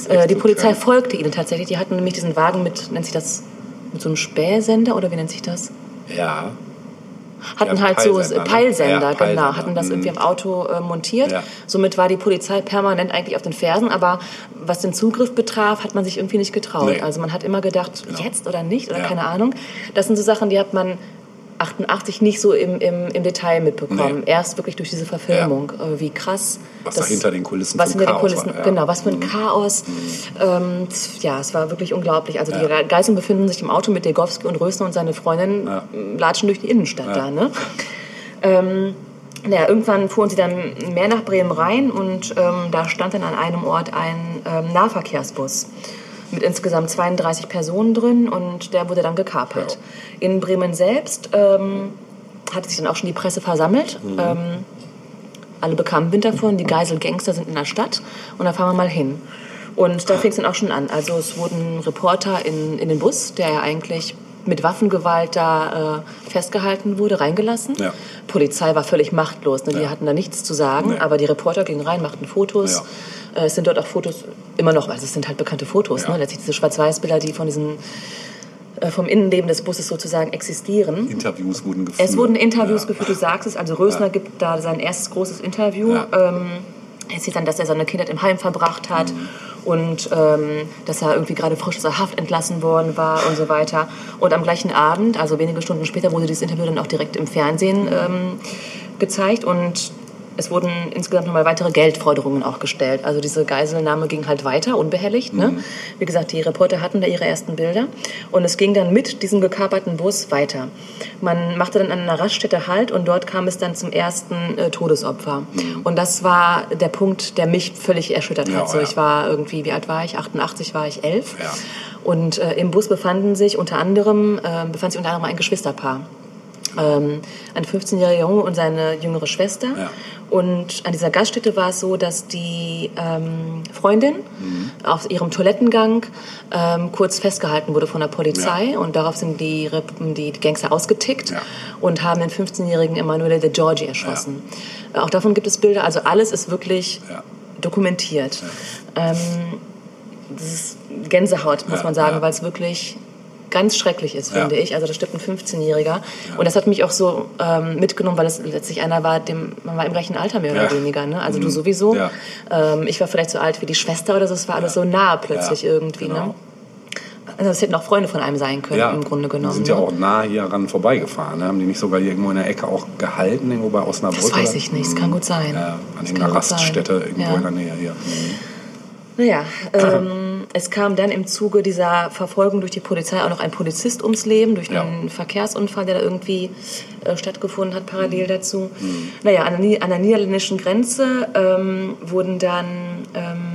Äh, die Polizei krank. folgte ihnen tatsächlich. Die hatten nämlich diesen Wagen mit, nennt sich das, mit so einem Spähsender oder wie nennt sich das? Ja. hatten Ja, halt so Peilsender, ne? Peilsender, Ja, genau, Peilsender, hatten das mhm. irgendwie am Auto äh, montiert. Ja. Somit war die Polizei permanent eigentlich auf den Fersen, aber was den Zugriff betraf, hat man sich irgendwie nicht getraut. Nee. Also man hat immer gedacht, jetzt oder nicht oder keine Ahnung. Das sind so Sachen, die hat man 88 nicht so im, im, im Detail mitbekommen. Nee. Erst wirklich durch diese Verfilmung. Äh, Wie krass. Was das- da hinter den Kulissen was hinter den Kulissen, war, ja. Mhm. genau, was für ein Chaos. Ähm, ja, es war wirklich unglaublich. Also die Geiseln befinden sich im Auto mit Degowski und Rösner und seine Freundin Ja. latschen durch die Innenstadt da, ne? Ähm, naja, irgendwann fuhren sie dann mehr nach Bremen rein und ähm, da stand dann an einem Ort ein ähm, Nahverkehrsbus mit insgesamt 32 Personen drin und der wurde dann gekapert. In Bremen selbst ähm, hatte sich dann auch schon die Presse versammelt. Ähm, alle bekamen Wind davon, die Geiselgangster sind in der Stadt und da fahren wir mal hin. Und da fing es dann auch schon an. Also es wurden Reporter in, in den Bus, der ja eigentlich mit Waffengewalt da äh, festgehalten wurde, reingelassen. Ja. Polizei war völlig machtlos. Ne? Die Ja. hatten da nichts zu sagen, Nee. aber die Reporter gingen rein, machten Fotos. Äh, es sind dort auch Fotos, immer noch, also es sind halt bekannte Fotos, Ja. ne? letztlich diese Schwarz-Weiß-Bilder, die von diesen, äh, vom Innenleben des Busses sozusagen existieren. Interviews wurden geführt. Es wurden Interviews ja. geführt, du sagst es. Also Rösner gibt da sein erstes großes Interview. Ja. Ähm, er sieht dann, dass er seine Kindheit im Heim verbracht hat Mhm. und ähm, dass er irgendwie gerade frisch aus der Haft entlassen worden war und so weiter. Und am gleichen Abend, also wenige Stunden später, wurde dieses Interview dann auch direkt im Fernsehen ähm, gezeigt und es wurden insgesamt nochmal weitere Geldforderungen auch gestellt. Also diese Geiselnahme ging halt weiter, unbehelligt. Ne? Wie gesagt, die Reporter hatten da ihre ersten Bilder. Und es ging dann mit diesem gekaperten Bus weiter. Man machte dann an einer Raststätte Halt und dort kam es dann zum ersten äh, Todesopfer. Und das war der Punkt, der mich völlig erschüttert Ja, hat. So, ja. ich war irgendwie, wie alt war ich? 88 war ich elf. Ja. Und äh, im Bus befanden sich unter anderem, äh, befand sich unter anderem ein Geschwisterpaar. Ähm, ein 15-jähriger Junge und seine jüngere Schwester. Ja. Und an dieser Gaststätte war es so, dass die ähm, Freundin Mhm. auf ihrem Toilettengang ähm, kurz festgehalten wurde von der Polizei. Ja. Und darauf sind die, die Gangster ausgetickt Ja. und haben den 15-jährigen Emanuele de Giorgi erschossen. Auch davon gibt es Bilder. Also alles ist wirklich dokumentiert. Ähm, das ist Gänsehaut, muss man sagen, weil es wirklich ganz schrecklich ist, Ja. finde ich. Also da stirbt ein 15-Jähriger. Und das hat mich auch so ähm, mitgenommen, weil es letztlich einer war, dem, man war im gleichen Alter mehr oder Ja. weniger. Ne? Also du Mhm. sowieso. Ja. Ähm, ich war vielleicht so alt wie die Schwester oder so. Es war alles so nah plötzlich Ja, irgendwie. genau. Ne? Also es hätten auch Freunde von einem sein können, Ja, im Grunde genommen. Die sind ja ne? auch nah hier ran vorbeigefahren. Ne? Haben die nicht sogar hier irgendwo in der Ecke auch gehalten, irgendwo bei Osnabrück? Das weiß ich nicht, es kann gut sein. Ja, an Das irgendeiner gut sein. Raststätte irgendwo Ja. in der Nähe hier. Mhm. Naja, ähm, es kam dann im Zuge dieser Verfolgung durch die Polizei auch noch ein Polizist ums Leben, durch Ja. einen Verkehrsunfall, der da irgendwie äh, stattgefunden hat, Mhm. parallel dazu. Naja, an der, an der niederländischen Grenze ähm, wurden dann ähm, äh,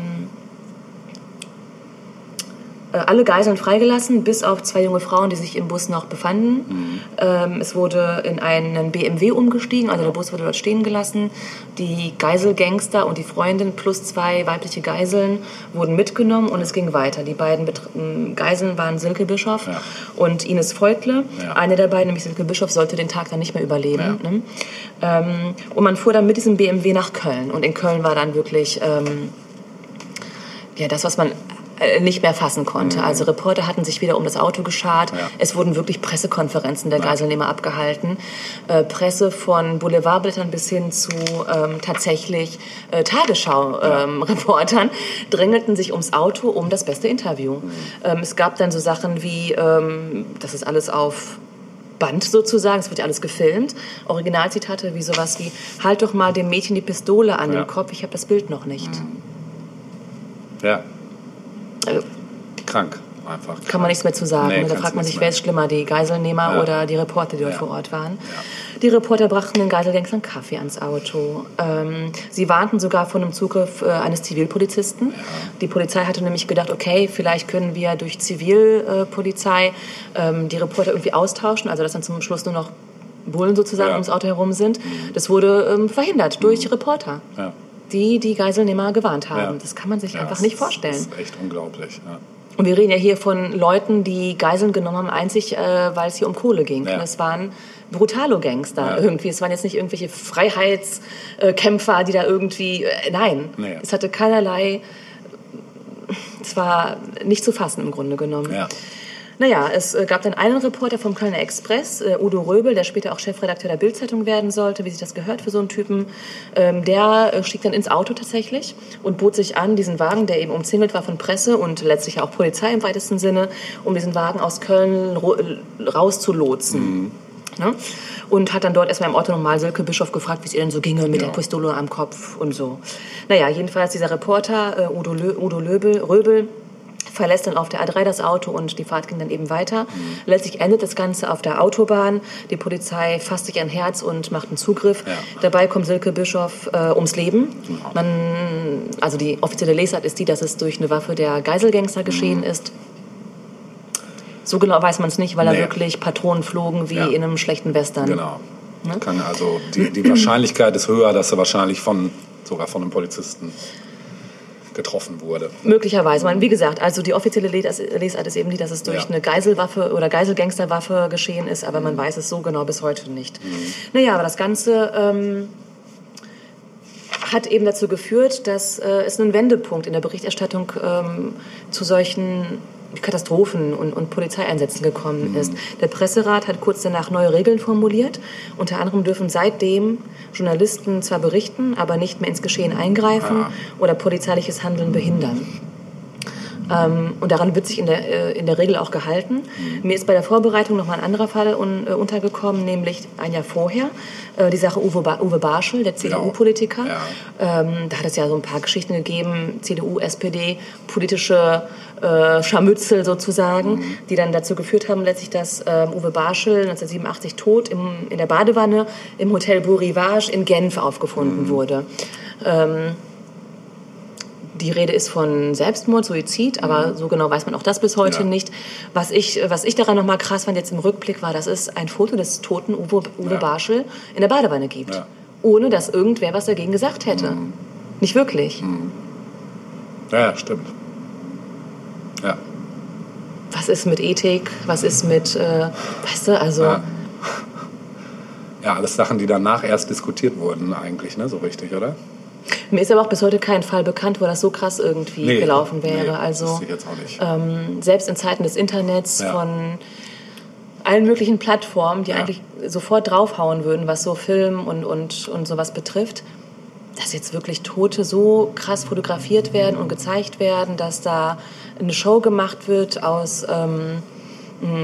alle Geiseln freigelassen, bis auf zwei junge Frauen, die sich im Bus noch befanden. Mhm. Ähm, es wurde in einen BMW umgestiegen, also der Bus wurde dort stehen gelassen. Die Geiselgangster und die Freundin plus zwei weibliche Geiseln wurden mitgenommen und es ging weiter. Die beiden ähm, Geiseln waren Silke Bischof Ja. und Ines Veugle. Ja. Eine der beiden, nämlich Silke Bischof, sollte den Tag dann nicht mehr überleben. Ja. Ne? Ähm, und man fuhr dann mit diesem BMW nach Köln. Und in Köln war dann wirklich ja, das, was man äh, nicht mehr fassen konnte. Also Reporter hatten sich wieder um das Auto geschart. Mhm. Ja. Es wurden wirklich Pressekonferenzen der Geiselnehmer abgehalten. Äh, Presse von Boulevardblättern bis hin zu ähm, tatsächlich äh, Tagesschau-Reportern drängelten sich ums Auto um das beste Interview. Mhm. Ähm, es gab dann so Sachen wie, ähm, das ist alles auf Band sozusagen, es wird ja alles gefilmt. Originalzitate wie sowas wie, halt doch mal dem Mädchen die Pistole an Ja. den Kopf, ich habe das Bild noch nicht. Ja, Äh, krank einfach. kann man nichts mehr zu sagen. Nee, ne? da fragt man sich, wer ist schlimmer, die Geiselnehmer Ja. oder die Reporter, die dort Ja. vor Ort waren. Ja. Die Reporter brachten den Geiselgangstern Kaffee ans Auto. Ähm, sie warnten sogar vor einem Zugriff äh, eines Zivilpolizisten. Die Polizei hatte nämlich gedacht, okay, vielleicht können wir durch Zivilpolizei ähm, die Reporter irgendwie austauschen, also dass dann zum Schluss nur noch Bullen sozusagen ums Auto herum sind. Das wurde ähm, verhindert durch Reporter, Ja. Die die Geiselnehmer gewarnt haben. Ja. Das kann man sich Ja, einfach nicht vorstellen. Das ist echt unglaublich. Ja. Und wir reden ja hier von Leuten, die Geiseln genommen haben, einzig, äh, weil es hier um Kohle ging. Ja. Es waren Brutalo-Gangster irgendwie. Es waren jetzt nicht irgendwelche Freiheitskämpfer, die da irgendwie. Äh, nein, Nee. es hatte keinerlei. Es war nicht zu fassen im Grunde genommen. Ja. Naja, es äh, gab dann einen Reporter vom Kölner Express, äh, Udo Röbel, der später auch Chefredakteur der Bildzeitung werden sollte, wie sich das gehört für so einen Typen. Ähm, der äh, stieg dann ins Auto tatsächlich und bot sich an, diesen Wagen, der eben umzingelt war von Presse und letztlich auch Polizei im weitesten Sinne, um diesen Wagen aus Köln rauszulotsen. Ne? Und hat dann dort erstmal im Auto nochmal Silke Bischof gefragt, wie es ihr denn so ginge mit Ja. der Pistole am Kopf und so. Naja, jedenfalls dieser Reporter, äh, Udo, Lö Udo Löbel, Röbel, verlässt dann auf der A3 das Auto und die Fahrt ging dann eben weiter. Letztlich endet das Ganze auf der Autobahn. Die Polizei fasst sich ein Herz und macht einen Zugriff. Ja. Dabei kommt Silke Bischof äh, ums Leben. Man, also die offizielle Lesart ist die, dass es durch eine Waffe der Geiselgangster geschehen ist. So genau weiß man es nicht, weil da Nee. wirklich Patronen flogen wie Ja. in einem schlechten Western. Genau. Ne? Also die, die Wahrscheinlichkeit ist höher, dass er wahrscheinlich von sogar von einem Polizisten getroffen wurde. Möglicherweise. Man, wie gesagt, also die offizielle Les- Lesart ist eben die, dass es durch Ja. eine Geiselwaffe oder Geiselgangsterwaffe geschehen ist, aber man weiß es so genau bis heute nicht. Naja, aber das Ganze ähm, hat eben dazu geführt, dass äh, es einen Wendepunkt in der Berichterstattung ähm, zu solchen Katastrophen und, und Polizeieinsätzen gekommen ist. Der Presserat hat kurz danach neue Regeln formuliert. Unter anderem dürfen seitdem Journalisten zwar berichten, aber nicht mehr ins Geschehen eingreifen Ah. oder polizeiliches Handeln behindern. Ähm, und daran wird sich in der, äh, in der Regel auch gehalten. Mir ist bei der Vorbereitung noch mal ein anderer Fall un, äh, untergekommen, nämlich ein Jahr vorher. Äh, die Sache Uwe, ba Uwe Barschel, der CDU-Politiker. Ja. Ähm, da hat es ja so ein paar Geschichten gegeben, CDU, SPD, politische äh, Scharmützel sozusagen, die dann dazu geführt haben, letztlich, dass ähm, Uwe Barschel 1987 tot im, in der Badewanne im Hotel Beau Rivage in Genf aufgefunden wurde. Ähm, die Rede ist von Selbstmord, Suizid, aber so genau weiß man auch das bis heute Ja. nicht. Was ich, was ich daran nochmal krass fand jetzt im Rückblick war, dass es ein Foto des toten Uwe, Uwe Ja. Barschel in der Badewanne gibt. Ja. Ohne dass irgendwer was dagegen gesagt hätte. Nicht wirklich. Ja, ja, stimmt. Ja. Was ist mit Ethik? Was ist mit, äh, weißt du, also... Ja. Ja, alles Sachen, die danach erst diskutiert wurden, eigentlich, ne? So richtig, oder? Mir ist aber auch bis heute kein Fall bekannt, wo das so krass irgendwie Nee, gelaufen wäre. nee, also jetzt auch nicht. ähm, selbst in Zeiten des Internets Ja. von allen möglichen Plattformen, die Ja. eigentlich sofort draufhauen würden, was so Film und, und, und sowas betrifft, dass jetzt wirklich Tote so krass fotografiert werden und gezeigt werden, dass da eine Show gemacht wird aus ähm,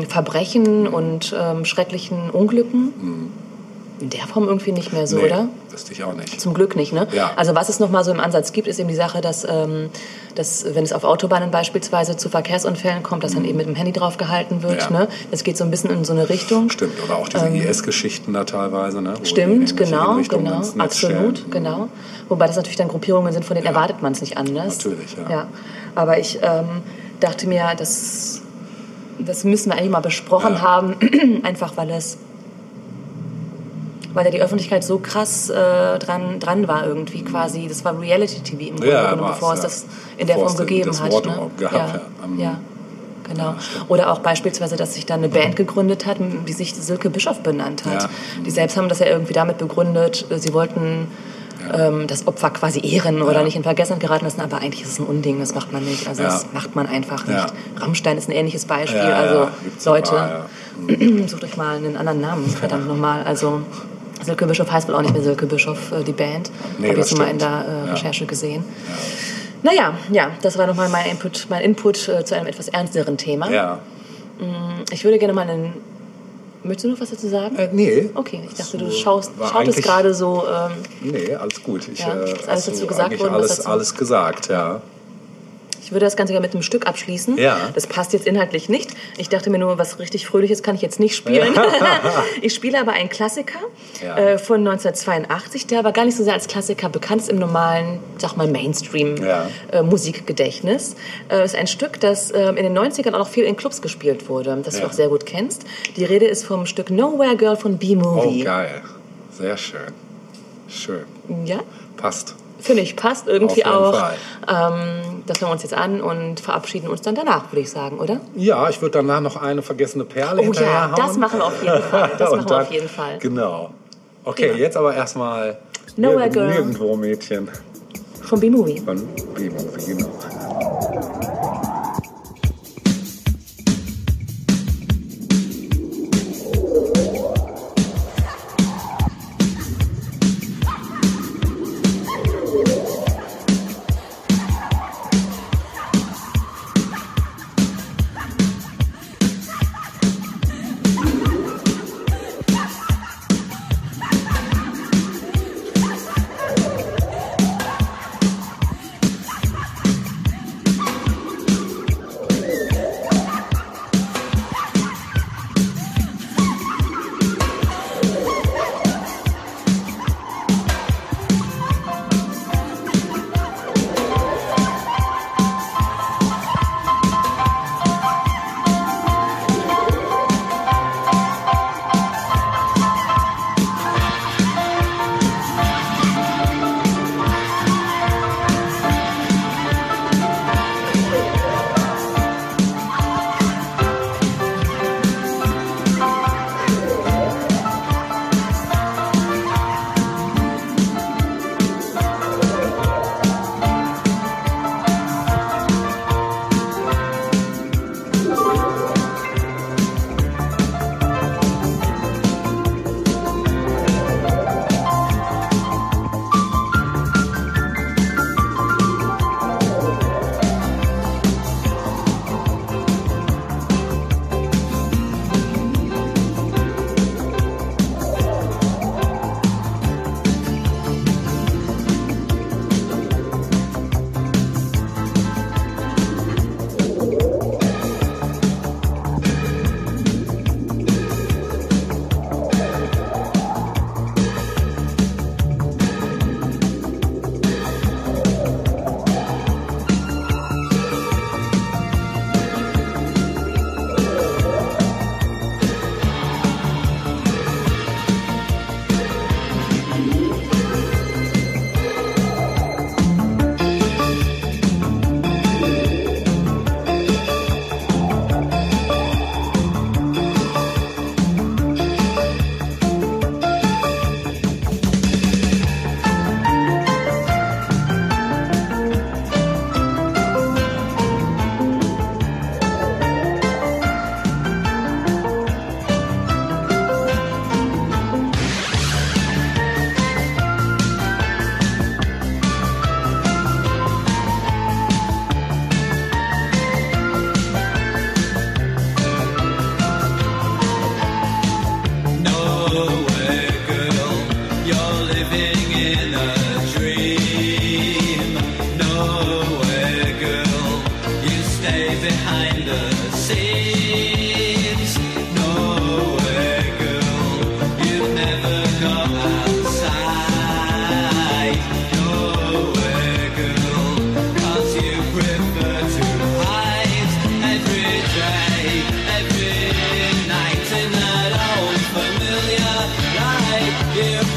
Verbrechen und ähm, schrecklichen Unglücken. In der Form irgendwie nicht mehr so, Mhm. nee, oder? Wüsste ich auch nicht. Zum Glück nicht, ne? Ja. Also was es noch mal so im Ansatz gibt, ist eben die Sache, dass, ähm, dass wenn es auf Autobahnen beispielsweise zu Verkehrsunfällen kommt, dass dann eben mit dem Handy drauf gehalten wird. Mhm. Ja. Ne? Das geht so ein bisschen in so eine Richtung. Stimmt, oder auch diese IS-Geschichten da teilweise, ne? Wo Ähm, Stimmt, genau, genau, absolut, stellen. genau. Wobei das natürlich dann Gruppierungen sind, von denen Ja. erwartet man es nicht anders. Natürlich, ja. ja. Aber ich, ähm, dachte mir, das, das müssen wir eigentlich mal besprochen haben, einfach weil es weil da die Öffentlichkeit so krass äh, dran, dran war irgendwie quasi. Das war Reality-TV im Grunde Ja, genommen, bevor es ja. das in der Form gegeben das hat. Wort ne? gehabt ja, ja, genau. Oder auch beispielsweise, dass sich da eine Band gegründet hat, die sich Silke Bischof benannt hat. Ja. Die selbst haben das ja irgendwie damit begründet, äh, sie wollten ähm, das Opfer quasi ehren oder Ja. nicht in Vergessenheit geraten lassen, aber eigentlich ist es ein Unding, das macht man nicht. Also Ja. das macht man einfach nicht. Ja. Rammstein ist ein ähnliches Beispiel. Ja, ja, also Leute, ja. sucht euch mal einen anderen Namen, verdammt nochmal. Also Silke Bischof heißt wohl auch nicht mehr Silke Bischof, äh, die Band. Nee, Habe ich jetzt mal in der äh, Ja. Recherche gesehen. Naja, ja, das war nochmal mein Input, mein Input äh, zu einem etwas ernsteren Thema. Ja. Ich würde gerne mal einen. Möchtest du noch was dazu sagen? Äh, nee. Okay, ich dachte, du schaust, schautest gerade so. Ähm, Nee, alles gut. Ich, Ja, äh, ist alles dazu gesagt worden, alles, dazu? alles gesagt, ja. Ich würde das Ganze gerne mit einem Stück abschließen. Ja. Das passt jetzt inhaltlich nicht. Ich dachte mir nur, was richtig Fröhliches kann ich jetzt nicht spielen. ich spiele aber einen Klassiker Ja. äh, von 1982, der aber gar nicht so sehr als Klassiker bekannt ist im normalen, sag mal, Ja. Mainstream-Musikgedächtnis. Äh, ist ein Stück, das äh, in den 90ern auch noch viel in Clubs gespielt wurde, das du Ja. auch sehr gut kennst. Die Rede ist vom Stück Nowhere Girl von Oh, B-Movie. geil. Sehr schön. Schön. ja? Passt. Finde ich, passt irgendwie auch. Ähm, das hören wir uns jetzt an und verabschieden uns dann danach, würde ich sagen, oder? Ja, ich würde danach noch eine vergessene Perle Oh ja, das machen wir auf jeden Fall. Das machen wir auf dann- jeden Fall. Genau. Okay, Prima. jetzt aber erstmal Nowhere Girl. Nirgendwo Mädchen Von B-Movie. von B-Movie, genau.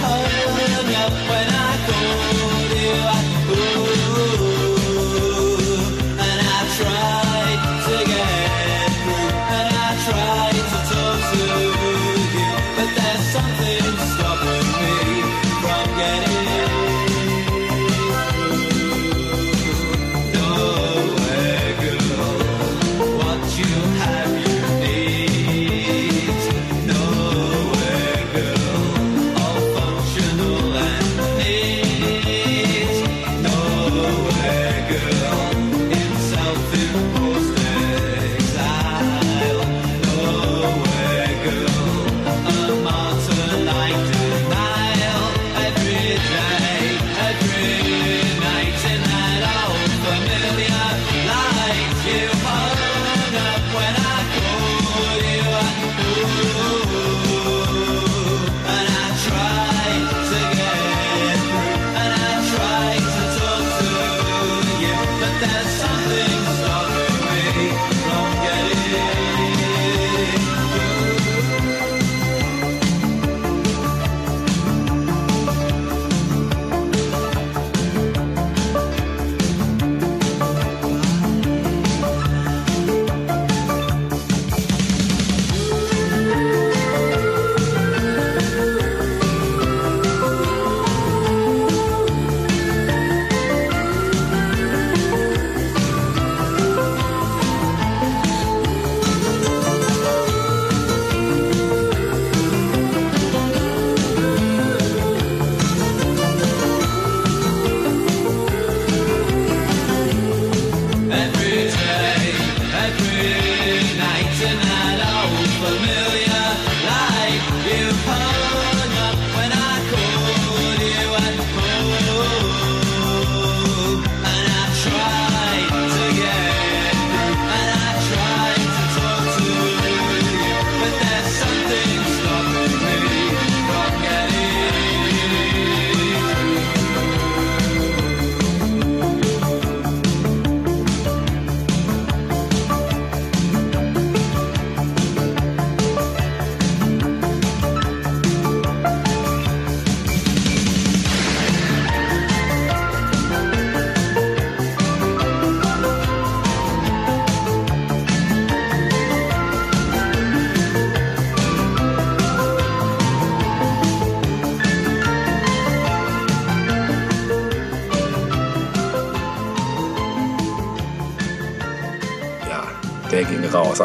love.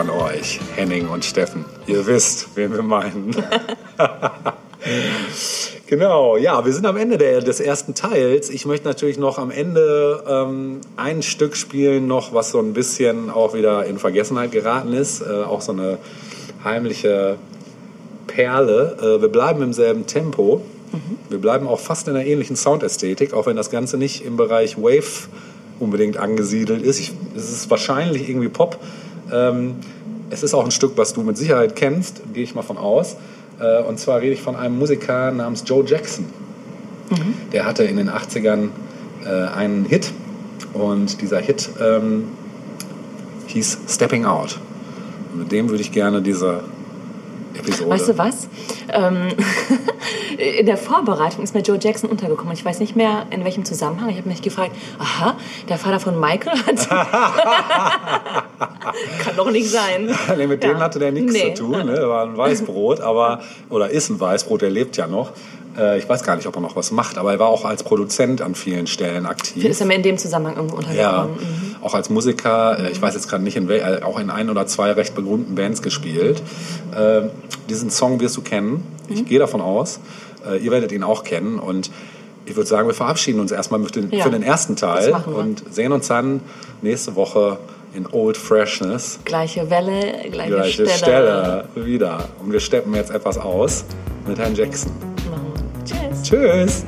An euch, Henning und Steffen. Ihr wisst, wen wir meinen. genau, ja, wir sind am Ende der, des ersten Teils. Ich möchte natürlich noch am Ende ähm, ein Stück spielen, noch was so ein bisschen auch wieder in Vergessenheit geraten ist. Äh, auch so eine heimliche Perle. Äh, wir bleiben im selben Tempo. Wir bleiben auch fast in einer ähnlichen Soundästhetik, auch wenn das Ganze nicht im Bereich Wave unbedingt angesiedelt ist. Ich, es ist wahrscheinlich irgendwie Pop. Ähm, es ist auch ein Stück, was du mit Sicherheit kennst, gehe ich mal von aus. Äh, und zwar rede ich von einem Musiker namens Joe Jackson. Der hatte in den 80ern äh, einen Hit und dieser Hit ähm, hieß Stepping Out. Und mit dem würde ich gerne diese Episode. Weißt du was? Ähm, in der Vorbereitung ist mir Joe Jackson untergekommen. Ich weiß nicht mehr, in welchem Zusammenhang. Ich habe mich gefragt, aha, der Vater von Michael hat... Kann doch nicht sein. nee, mit Ja. dem hatte der nichts Nee. zu tun. Ne? Er war ein Weißbrot, aber oder ist ein Weißbrot, der lebt ja noch. Äh, ich weiß gar nicht, ob er noch was macht, aber er war auch als Produzent an vielen Stellen aktiv. Ist er mir in dem Zusammenhang irgendwo Ja, untergekommen. Mhm. Auch als Musiker, äh, ich weiß jetzt gerade nicht, in wel, äh, auch in ein oder zwei recht berühmten Bands gespielt. Äh, diesen Song wirst du kennen. Mhm. Ich gehe davon aus. Äh, ihr werdet ihn auch kennen. Und ich würde sagen, wir verabschieden uns erstmal den, Ja, für den ersten Teil und sehen uns dann nächste Woche in Old Freshness. Gleiche Welle, gleiche, Gleiche Stelle. Stelle wieder. Und wir steppen jetzt etwas aus mit Herrn Jackson. Tschüss. Tschüss!